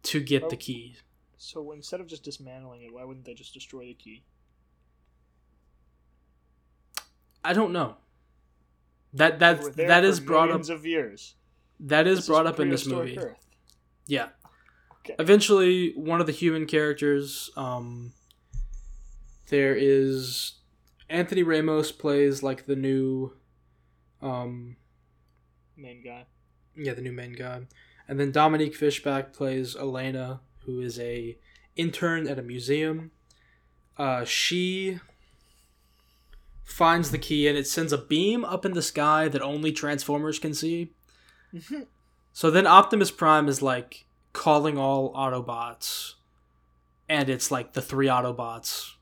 to get Oh. the key. So instead of just dismantling it, why wouldn't they just destroy the key? I don't know. That They that were there that for is brought up. of years. That is This brought up in this movie. Earth. Yeah. Okay. Eventually, one of the human characters, um, there is Anthony Ramos plays like the new, um, Main guy. yeah, the new main guy, and then Dominique Fishback plays Elena, who is a intern at a museum. Uh, she finds the key and it sends a beam up in the sky that only Transformers can see. <laughs> So then Optimus Prime is like calling all Autobots, and it's like the three Autobots.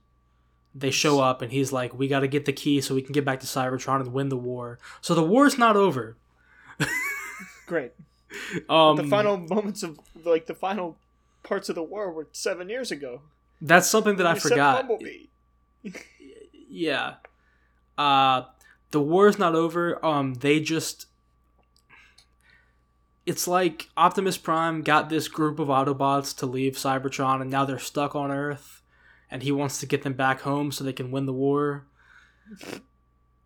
They show up, and he's like, "We got to get the key so we can get back to Cybertron and win the war." So the war's not over. <laughs> Great. Um, the final moments of like the final parts of the war were seven years ago. that's something that I forgot. <laughs> Yeah. Uh the war's not over. Um they just it's like Optimus Prime got this group of Autobots to leave Cybertron and now they're stuck on Earth and he wants to get them back home so they can win the war.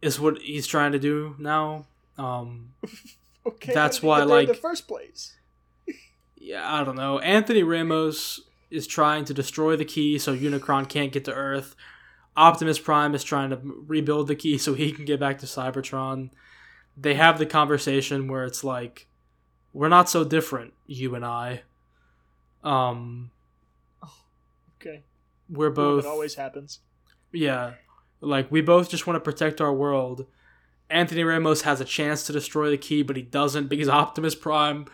Is what he's trying to do now. Um <laughs> Okay. That's how did he why, get in like- the first place. <laughs> yeah, I don't know. Anthony Ramos is trying to destroy the key so Unicron can't get to Earth. Optimus Prime is trying to rebuild the key <laughs> so he can get back to Cybertron. They have the conversation where it's like, "We're not so different, you and I. Um, Okay. we're Both. It always happens. yeah, like we both just want to protect our world." Anthony Ramos has a chance to destroy the key, but he doesn't because <laughs> Optimus Prime,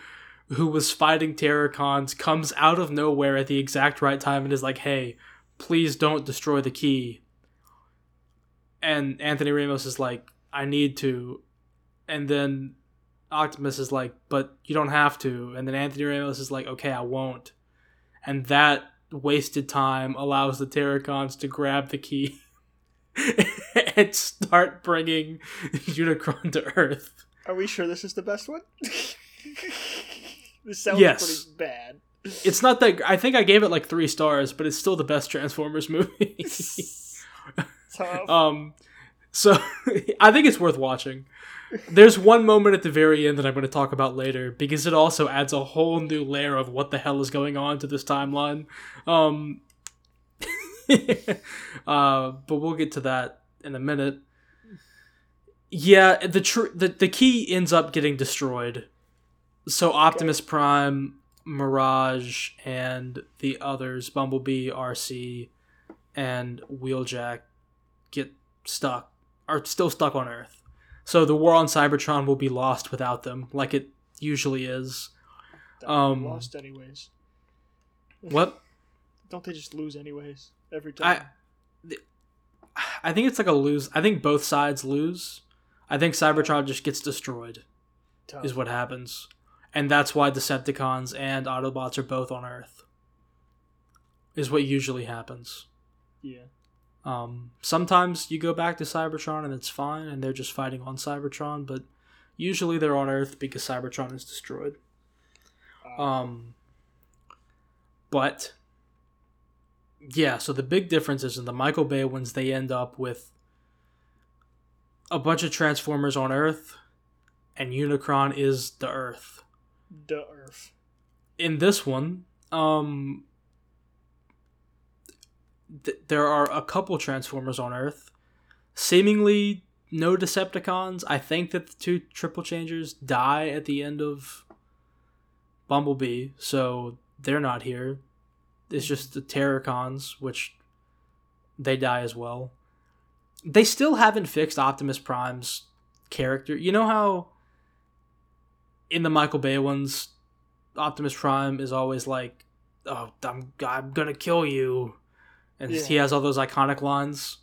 who was fighting Terrorcons, comes out of nowhere at the exact right time and is like, "Hey, please don't destroy the key." And Anthony Ramos is like, "I need to," and then Optimus is like, "But you don't have to," and then Anthony Ramos is like, "Okay, I won't," and that wasted time allows the Terrorcons to grab the key. <laughs> and start bringing Unicron to Earth. Are we sure this is the best one? <laughs> this sounds Yes. pretty bad. It's not that I think I gave it like three stars, but it's still the best Transformers movie. <laughs> Tough. um, so <laughs> I think it's worth watching. There's one moment at the very end that I'm going to talk about later because it also adds a whole new layer of what the hell is going on to this timeline. Um, <laughs> uh, but we'll get to that in a minute. Yeah, the tr- the the key ends up getting destroyed. So Optimus Prime, Mirage, and the others, Bumblebee, RC, and Wheeljack, get stuck, are still stuck on Earth. So the war on Cybertron will be lost without them, like it usually is. Um, lost anyways. What? <laughs> Don't they just lose anyways every time? I I think it's like a lose. I think both sides lose. I think Cybertron just gets destroyed. Tough. is what happens. And that's why Decepticons and Autobots are both on Earth. Is what usually happens. yeah. Um, sometimes you go back to Cybertron and it's fine and they're just fighting on Cybertron, but usually they're on Earth because Cybertron is destroyed. Uh, Um, but yeah, so the big difference is in the Michael Bay ones, they end up with a bunch of Transformers on Earth, and Unicron is the Earth. the Earth. in this one, um, th- there are a couple Transformers on Earth. Seemingly no Decepticons. I think that the two Triple Changers die at the end of Bumblebee, so they're not here. It's just the Terrorcons, which they die as well. They still haven't fixed Optimus Prime's character. You know how in the Michael Bay ones, Optimus Prime is always like, "Oh, I'm I'm gonna kill you," and he has all those iconic lines.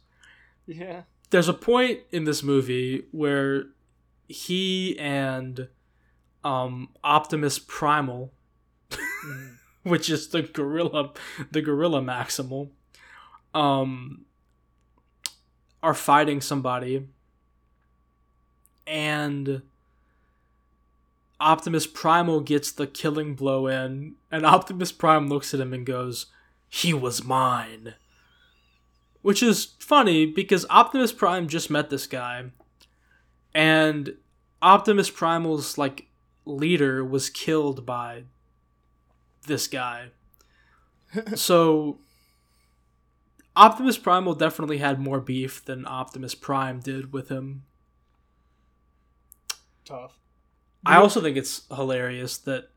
Yeah. There's a point in this movie where he and um, Optimus Primal, Mhm. <laughs> which is the gorilla, the gorilla Maximal, um, are fighting somebody and Optimus Primal gets the killing blow in, and Optimus Prime looks at him and goes, He was mine. Which is funny because Optimus Prime just met this guy, and Optimus Primal's like leader was killed by this guy. <laughs> so Optimus Primal definitely had more beef than Optimus Prime did with him. Tough. I also think it's hilarious that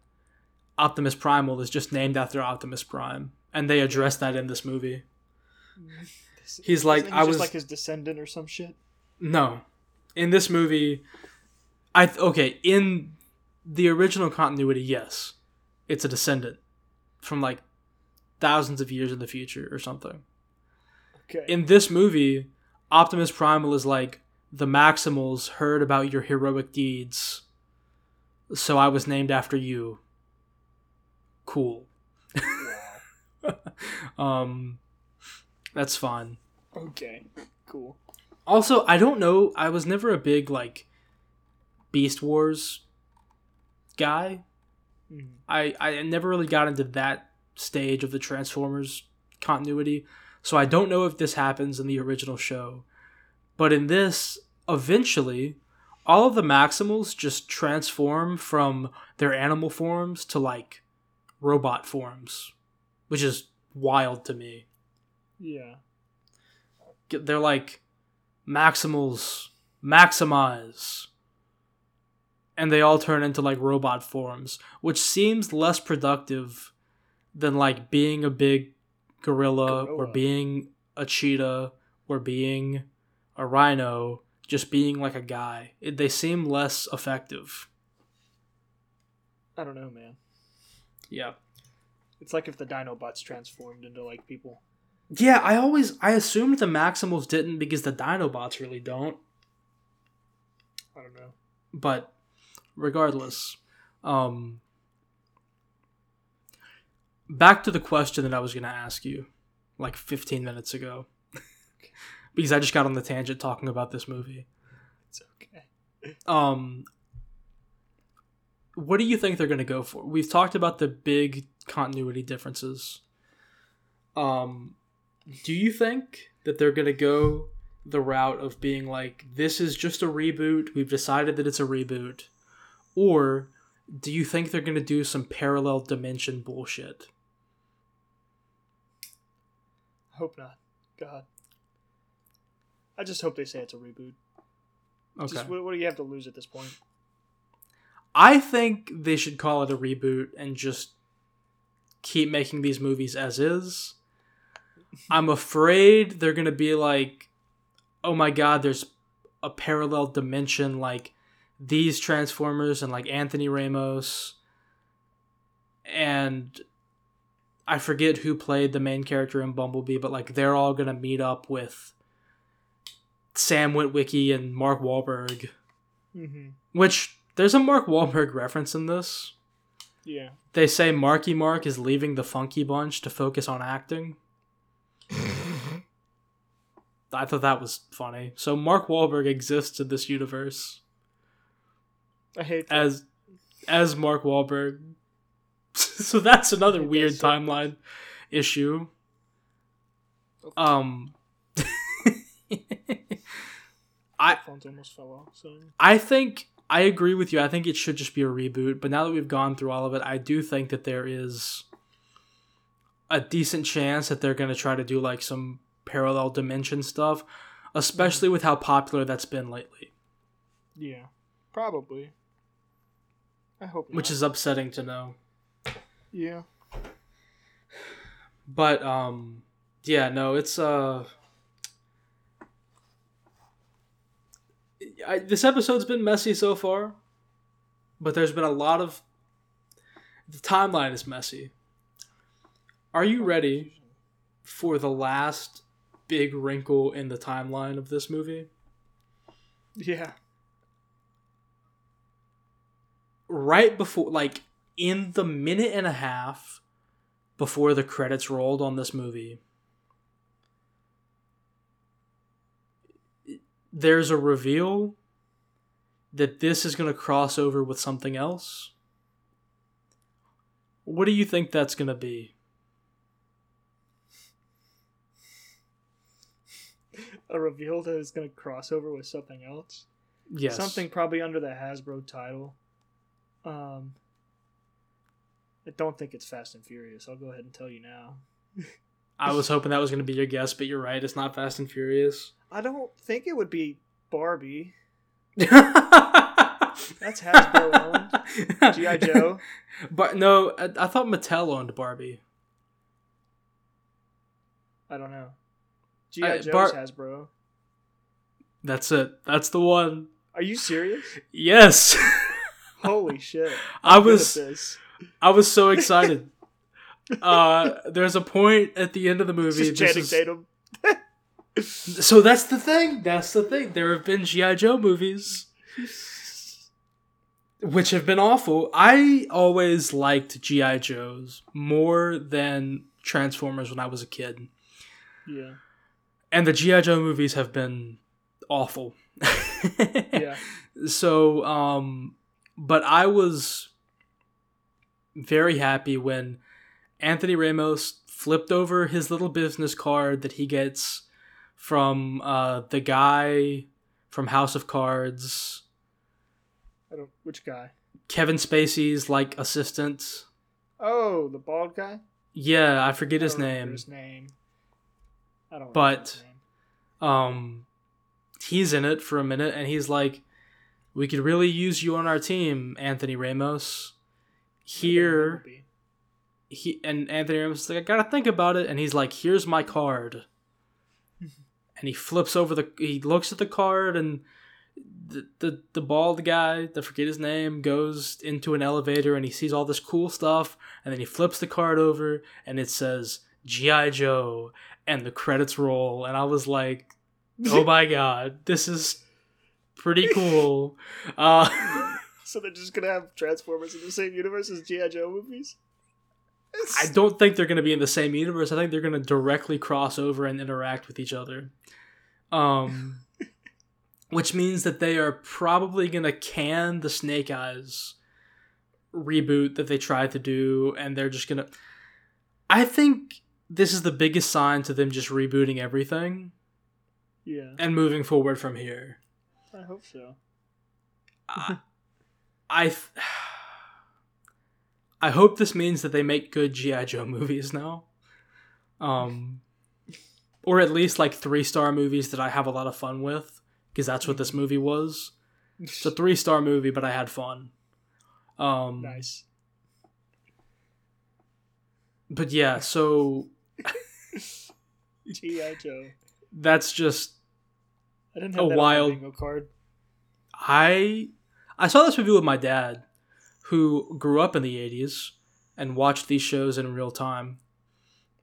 Optimus Primal is just named after Optimus Prime, and they address that in this movie. <laughs> He's like, I just was like his descendant or some shit. no, in this movie, I th- okay in the original continuity, yes, it's a descendant from like thousands of years in the future or something. Okay. In this movie, Optimus Primal is like the Maximals heard about your heroic deeds, so I was named after you. Cool. <laughs> Um, that's fun. Okay. Cool. Also, I don't know. I was never a big like Beast Wars guy. Mhm. I I never really got into that stage of the Transformers continuity, so I don't know if this happens in the original show. But in this, eventually, all of the Maximals just transform from their animal forms to like robot forms, which is wild to me. Yeah. They're like Maximals maximize and they all turn into like robot forms, which seems less productive than like being a big gorilla, or being a cheetah or being a rhino, just being like a guy. It, they seem less effective. I don't know, man. Yeah. It's like if the Dinobots transformed into like people. Yeah, I always I assumed the Maximals didn't because the Dinobots really don't. I don't know. but regardless um back to the question that i was going to ask you like 15 minutes ago <laughs> because i just got on the tangent talking about this movie It's okay. um what do you think they're going to go for we've talked about the big continuity differences um do you think that they're going to go the route of being like this is just a reboot we've decided that it's a reboot or do you think they're going to do some parallel dimension bullshit I Hope not. God. I just hope they say it's a reboot. okay Just what, what do you have to lose at this point? i think they should call it a reboot and just keep making these movies as is i'm afraid they're going to be like oh my god there's a parallel dimension like these transformers and like anthony ramos and i forget who played the main character in bumblebee but like they're all going to meet up with sam witwicky and mark Wahlberg, Mm-hmm. which there's a mark Wahlberg reference in this Yeah. they say marky mark is leaving the funky bunch to focus on acting I thought that was funny. So Mark Wahlberg exists in this universe I hate that. as as Mark Wahlberg. <laughs> so that's another weird timeline issue. Um <laughs> I almost fell off. So I think I agree with you. I think it should just be a reboot, but now that we've gone through all of it, I do think that there is a decent chance that they're going to try to do like some parallel dimension stuff, especially with how popular that's been lately, yeah, probably. I hope. which is upsetting to know. yeah. But um yeah, no, it's uh I, this episode's been messy so far, but there's been a lot of the timeline is messy. Are you ready for the last big wrinkle in the timeline of this movie? Yeah. Right before like in the minute and a half before the credits rolled on this movie, there's a reveal that this is going to cross over with something else. What do you think that's going to be? A reveal that is going to cross over with something else. Yes. Something probably under the Hasbro title. Um, I don't think it's Fast and Furious. I'll go ahead and tell you now. <laughs> I was hoping that was going to be your guess, but you're right. It's not Fast and Furious. I don't think it would be Barbie. <laughs> That's Hasbro owned. G.I. Joe. <laughs> But no, I, I thought Mattel owned Barbie. I don't know. G.I. I- Joe's Bar- Hasbro. That's it. That's the one. Are you serious? Yes. <laughs> Holy shit. I I'm at was. I was so excited. uh there's a point at the end of the It's movie. just Channing is- Tatum. so that's the thing. That's the thing. There have been GI Joe movies which have been awful. I always liked GI Joes more than Transformers when I was a kid. Yeah. And the GI Joe movies have been awful. <laughs> Yeah. So, um, but I was very happy when Anthony Ramos flipped over his little business card that he gets from uh, the guy from House of Cards, I don't. Which guy? Kevin Spacey's like assistant. Oh, the bald guy. Yeah, I forget I his name. His name. I don't. But- remember his name. um he's in it for a minute and he's like we could really use you on our team anthony ramos. Here he and anthony ramos is like i gotta think about it. And he's like here's my card. <laughs> And he flips over the he looks at the card and the, the the bald guy i forget his name goes into an elevator and he sees all this cool stuff. And then he flips the card over and it says gi joe and the credits roll and i was like <laughs> oh my god this is pretty cool. Uh <laughs> So they're just gonna have Transformers in the same universe as GI Joe movies. i don't think they're going to be in the same universe. I think they're going to directly cross over and interact with each other. Um <laughs> which means that they are probably going to can the snake eyes reboot that they tried to do and they're just going to i think this is the biggest sign to them just rebooting everything Yeah, and moving forward from here I hope so. I, <laughs> I, th- I hope this means that they make good GI Joe movies now, um, <laughs> or at least like three star movies that I have a lot of fun with, because that's what this movie was. It's a three star movie, but I had fun. Um, nice. But yeah, so <laughs> GI Joe. that's just I didn't A that wild- bingo card. I I saw this movie with my dad, who grew up in the '80s and watched these shows in real time.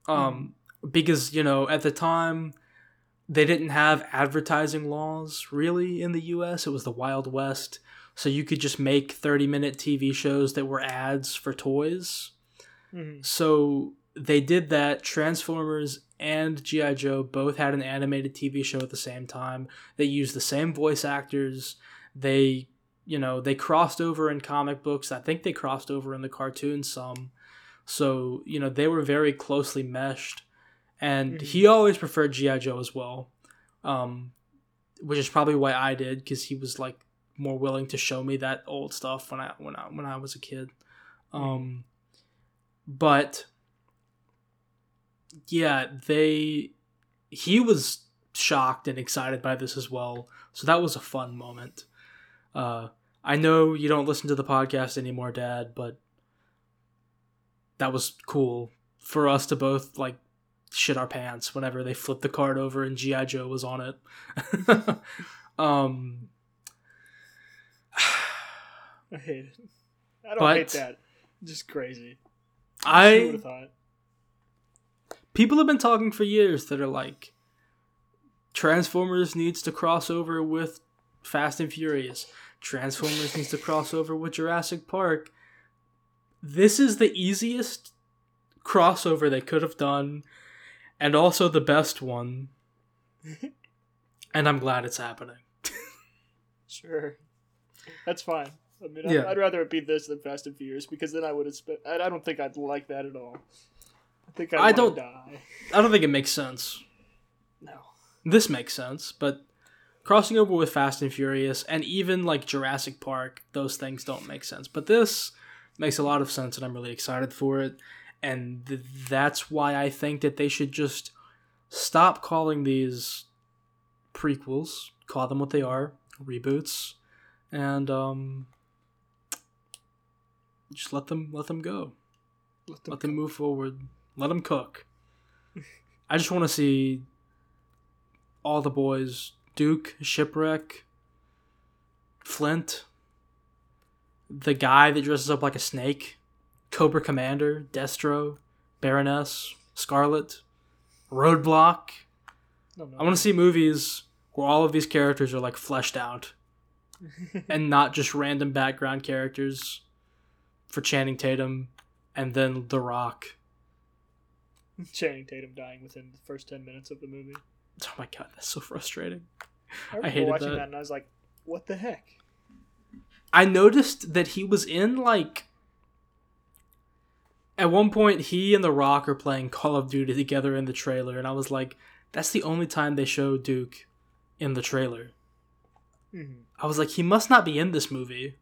Um, because you know at the time they didn't have advertising laws really in the U.S. It was the Wild West, so you could just make 30 minute TV shows that were ads for toys. Mhm. So they did that. Transformers and G.I. Joe both had an animated TV show at the same time. They used the same voice actors. They, you know, they crossed over in comic books. I think they crossed over in the cartoon some. So, you know, they were very closely meshed. And Mhm. he always preferred G.I. Joe as well. Um, which is probably why I did, because he was like more willing to show me that old stuff when I when I when I was a kid. Um, but yeah, they he was shocked and excited by this as well. So that was a fun moment. Uh, I know you don't listen to the podcast anymore, Dad, but that was cool for us to both like shit our pants whenever they flipped the card over and GI Joe was on it. <laughs> um, <sighs> I hate it. I don't But- hate that. Just crazy. I have thought? People have been talking for years that are like Transformers needs to cross over with Fast and Furious. Transformers needs to cross over with Jurassic Park. This is the easiest crossover they could have done and also the best one. and I'm glad it's happening. Sure. That's fine. I mean, Yeah. I'd, rather it be this than Fast and Furious because then I would have spent. I don't think I'd like that at all. I think I'd I don't- die. I don't think it makes sense. No. This makes sense, but crossing over with Fast and Furious and even like Jurassic Park, those things don't make sense. But this makes a lot of sense, and I'm really excited for it. And th- that's why I think that they should just stop calling these prequels, call them what they are, reboots, and um, just let them let them go. Let them Let them move forward. Let them cook. I just want to see all the boys Duke, Shipwreck, Flint, the guy that dresses up like a snake, Cobra Commander, Destro, Baroness, Scarlett, Roadblock. No, no. I want to see movies where all of these characters are like fleshed out <laughs> and not just random background characters for Channing Tatum and then The Rock. <laughs> Channing Tatum dying within the first ten minutes of the movie. Oh my god, that's so frustrating. I remember hated watching that. that. and I was like, "What the heck?" I noticed that he was in like at one point he and The Rock are playing Call of Duty together in the trailer and I was like, that's the only time they show Duke in the trailer. hmm I was like, he must not be in this movie.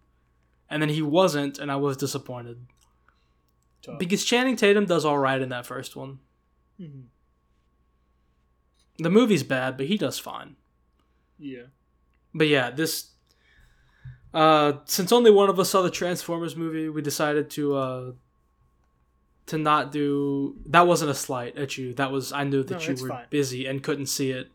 And then he wasn't and I was disappointed. Tough. Because Channing Tatum does all right in that first one. hmm The movie's bad, but he does fine. Yeah. But yeah, this uh since only one of us saw the Transformers movie, we decided to uh to not do that wasn't a slight at you. That was I knew that No, you were fine. busy and couldn't see it.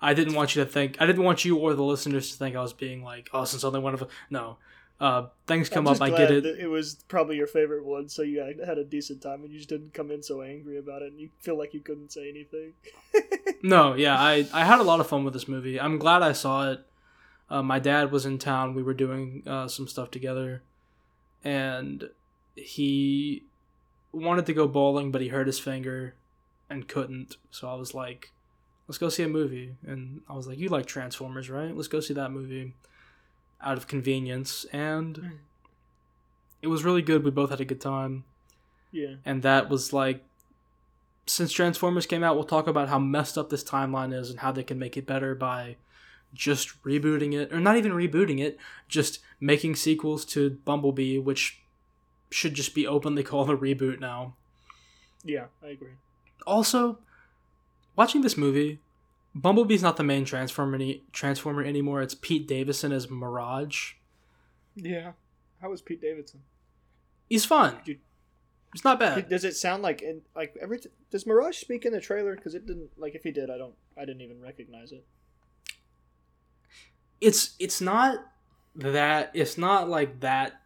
I didn't want you to think I didn't want you or the listeners to think I was being like, oh, since only one of us no. Uh things come up, I get it. It was probably your favorite one, so you had- had a decent time, and you just didn't come in so angry about it, and you feel like you couldn't say anything. <laughs> No, yeah, I I had a lot of fun with this movie. I'm glad I saw it. Uh, my dad was in town. We were doing uh, some stuff together, and he wanted to go bowling, but he hurt his finger and couldn't. So I was like, "Let's go see a movie." And I was like, "You like Transformers, right? Let's go see that movie." Out of convenience, and hmm. it was really good. We both had a good time yeah. and that was like since transformers came out we'll talk about how messed up this timeline is and how they can make it better by just rebooting it or not even rebooting it just making sequels to bumblebee which should just be openly <laughs> called a reboot now Yeah, I agree. also watching this movie bumblebee's not the main transformer any- transformer anymore it's pete davidson as mirage Yeah. How was Pete Davidson? he's fun you- it's not bad Does it sound like in like every does Mirage speak in the trailer? Because it didn't like if he did, I don't, I didn't even recognize it. it's it's not that it's not like that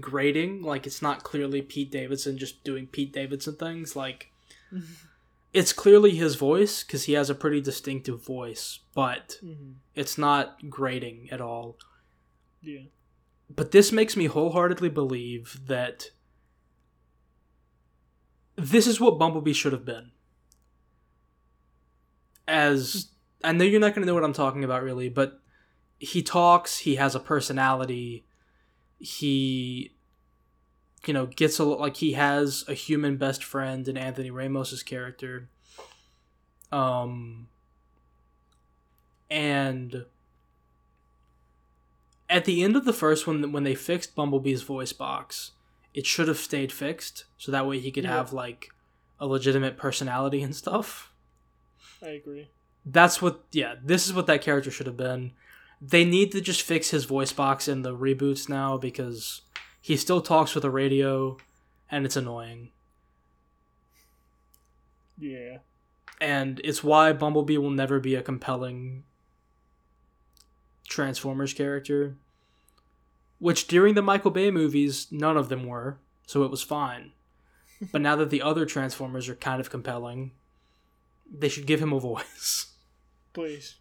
grating like it's not clearly pete davidson just doing pete davidson things like <laughs> it's clearly his voice because he has a pretty distinctive voice but hmm it's not grating at all Yeah. but this makes me wholeheartedly believe that this is what Bumblebee should have been. As I know you're not going to know what I'm talking about really, but he talks, he has a personality, he you know, gets a like he has a human best friend in Anthony Ramos's character. Um and at the end of the first one when they fixed bumblebee's voice box it should have stayed fixed so that way he could Yeah. have like a legitimate personality and stuff I agree. that's what yeah this is what that character should have been they need to just fix his voice box in the reboots now because he still talks with a radio and it's annoying Yeah. and it's why Bumblebee will never be a compelling Transformers character. Which during the Michael Bay movies, none of them were, so it was fine. <laughs> but now that the other Transformers are kind of compelling, they should give him a voice. Please.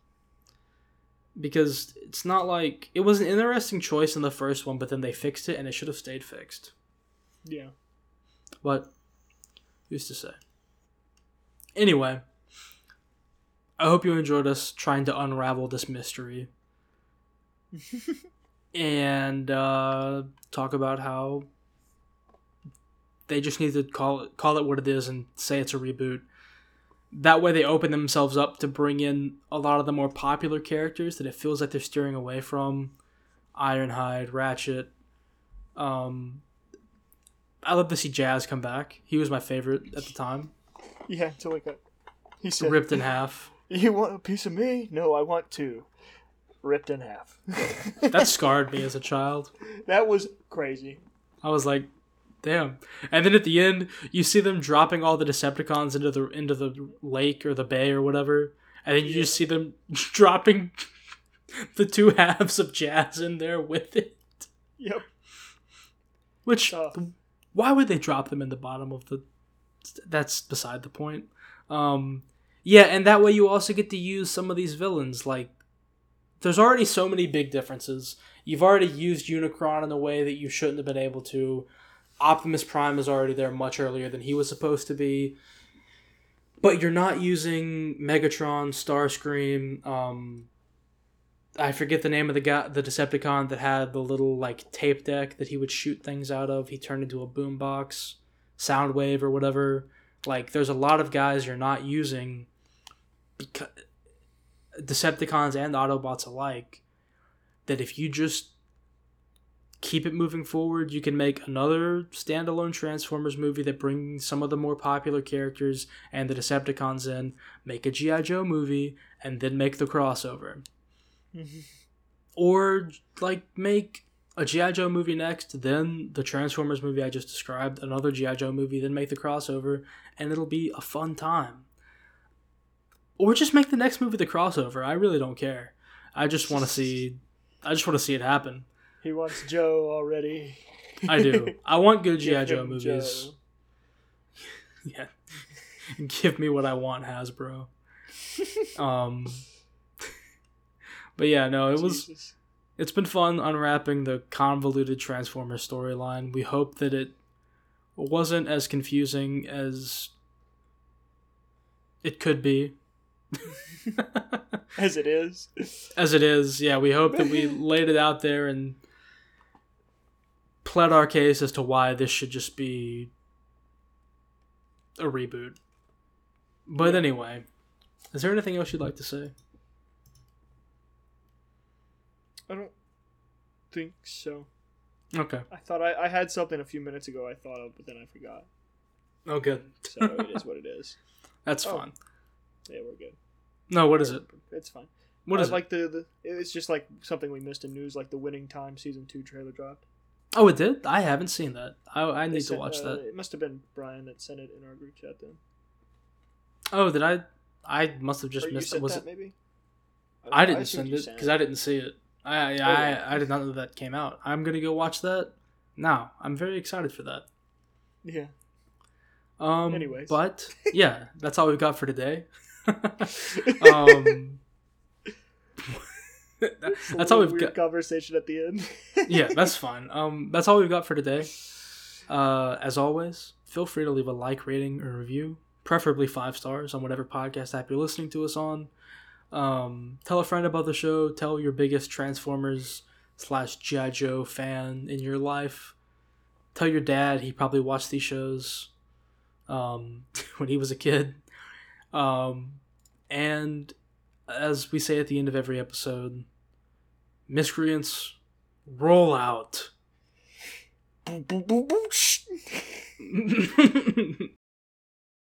Because it's not like it was an interesting choice in the first one, but then they fixed it and it should have stayed fixed. Yeah. But who's to say? Anyway, I hope you enjoyed us trying to unravel this mystery. <laughs> and uh, talk about how they just need to call it call it what it is and say it's a reboot. That way, they open themselves up to bring in a lot of the more popular characters that it feels like they're steering away from. Ironhide, Ratchet. Um, I love to see Jazz come back. He was my favorite at the time. Yeah, until like a, he said, Ripped in half. <laughs> "You want a piece of me? No, I want two." Ripped in half. <laughs> That scarred me as a child. that was crazy. I was like, damn. And then at the end, you see them dropping all the Decepticons into the into the lake or the bay or whatever, and then you just see them <laughs> dropping <laughs> the two halves of Jazz in there with it. Yep. Which, Tough. why would they drop them in the bottom of the? That's beside the point. Um, yeah, and that way you also get to use some of these villains. Like, there's already so many big differences. You've already used Unicron in a way that you shouldn't have been able to. Optimus Prime is already there much earlier than he was supposed to be. But you're not using Megatron, Starscream. Um, I forget the name of the guy, the Decepticon that had the little like tape deck that he would shoot things out of. He turned into a boombox, Soundwave or whatever. Like, there's a lot of guys you're not using because Decepticons and Autobots alike. That if you just keep it moving forward, you can make another standalone Transformers movie that brings some of the more popular characters and the Decepticons in, make a G.I. Joe movie, and then make the crossover. <laughs> Or, like, make a G.I. Joe movie next, then the Transformers movie I just described, another G.I. Joe movie, then make the crossover, and it'll be a fun time. Or just make the next movie the crossover. I really don't care. I just want to <laughs> see. I just want to see it happen. He wants Joe already. I do. <laughs> I want good GI Joe movies. Joe. <laughs> Yeah. Give me what I want, Hasbro. Um But yeah, no, it was it's been fun unwrapping the convoluted Transformer storyline. We hope that it wasn't as confusing as it could be. <laughs> as it is. as it is, yeah, we hope that we laid it out there and pled our case as to why this should just be a reboot. But anyway, is there anything else you'd like to say? I don't think so. Okay. I thought I, I had something a few minutes ago I thought of, but then I forgot. Oh, good. So <laughs> it is what it is. That's Oh. fine. Yeah, we're good. No, what is it? It's fine. What is it? like the, the it's just like something we missed in news, like the Winning Time season two trailer dropped. Oh, it did. I haven't seen that. I, I They need to watch uh, that. It must have been Brian that sent it in our group chat then. Oh, did I? I must have just or you missed it. Was that it? maybe? I didn't assumed send it because I didn't see it. I I, Oh, I. I did not know that came out. I'm gonna go watch that now. I'm very excited for that. Yeah. Um, Anyways. but <laughs> yeah, that's all we've got for today. <laughs> <laughs> um, that's all we've got. Conversation at the end. <laughs> Yeah, that's fine. Um, that's all we've got for today. Uh, as always, feel free to leave a like, rating, or review, preferably five stars on whatever podcast app you're listening to us on. Um, tell a friend about the show. Tell your biggest Transformers slash GI Joe fan in your life. Tell your dad he probably watched these shows um, <laughs> when he was a kid. Um, and as we say at the end of every episode, miscreants roll out. <laughs>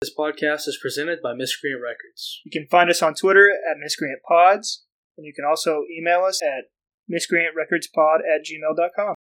This podcast is presented by Miscreant Records. You can find us on Twitter at Miscreant Pods, and you can also email us at miscreantrecordspod at gmail.com.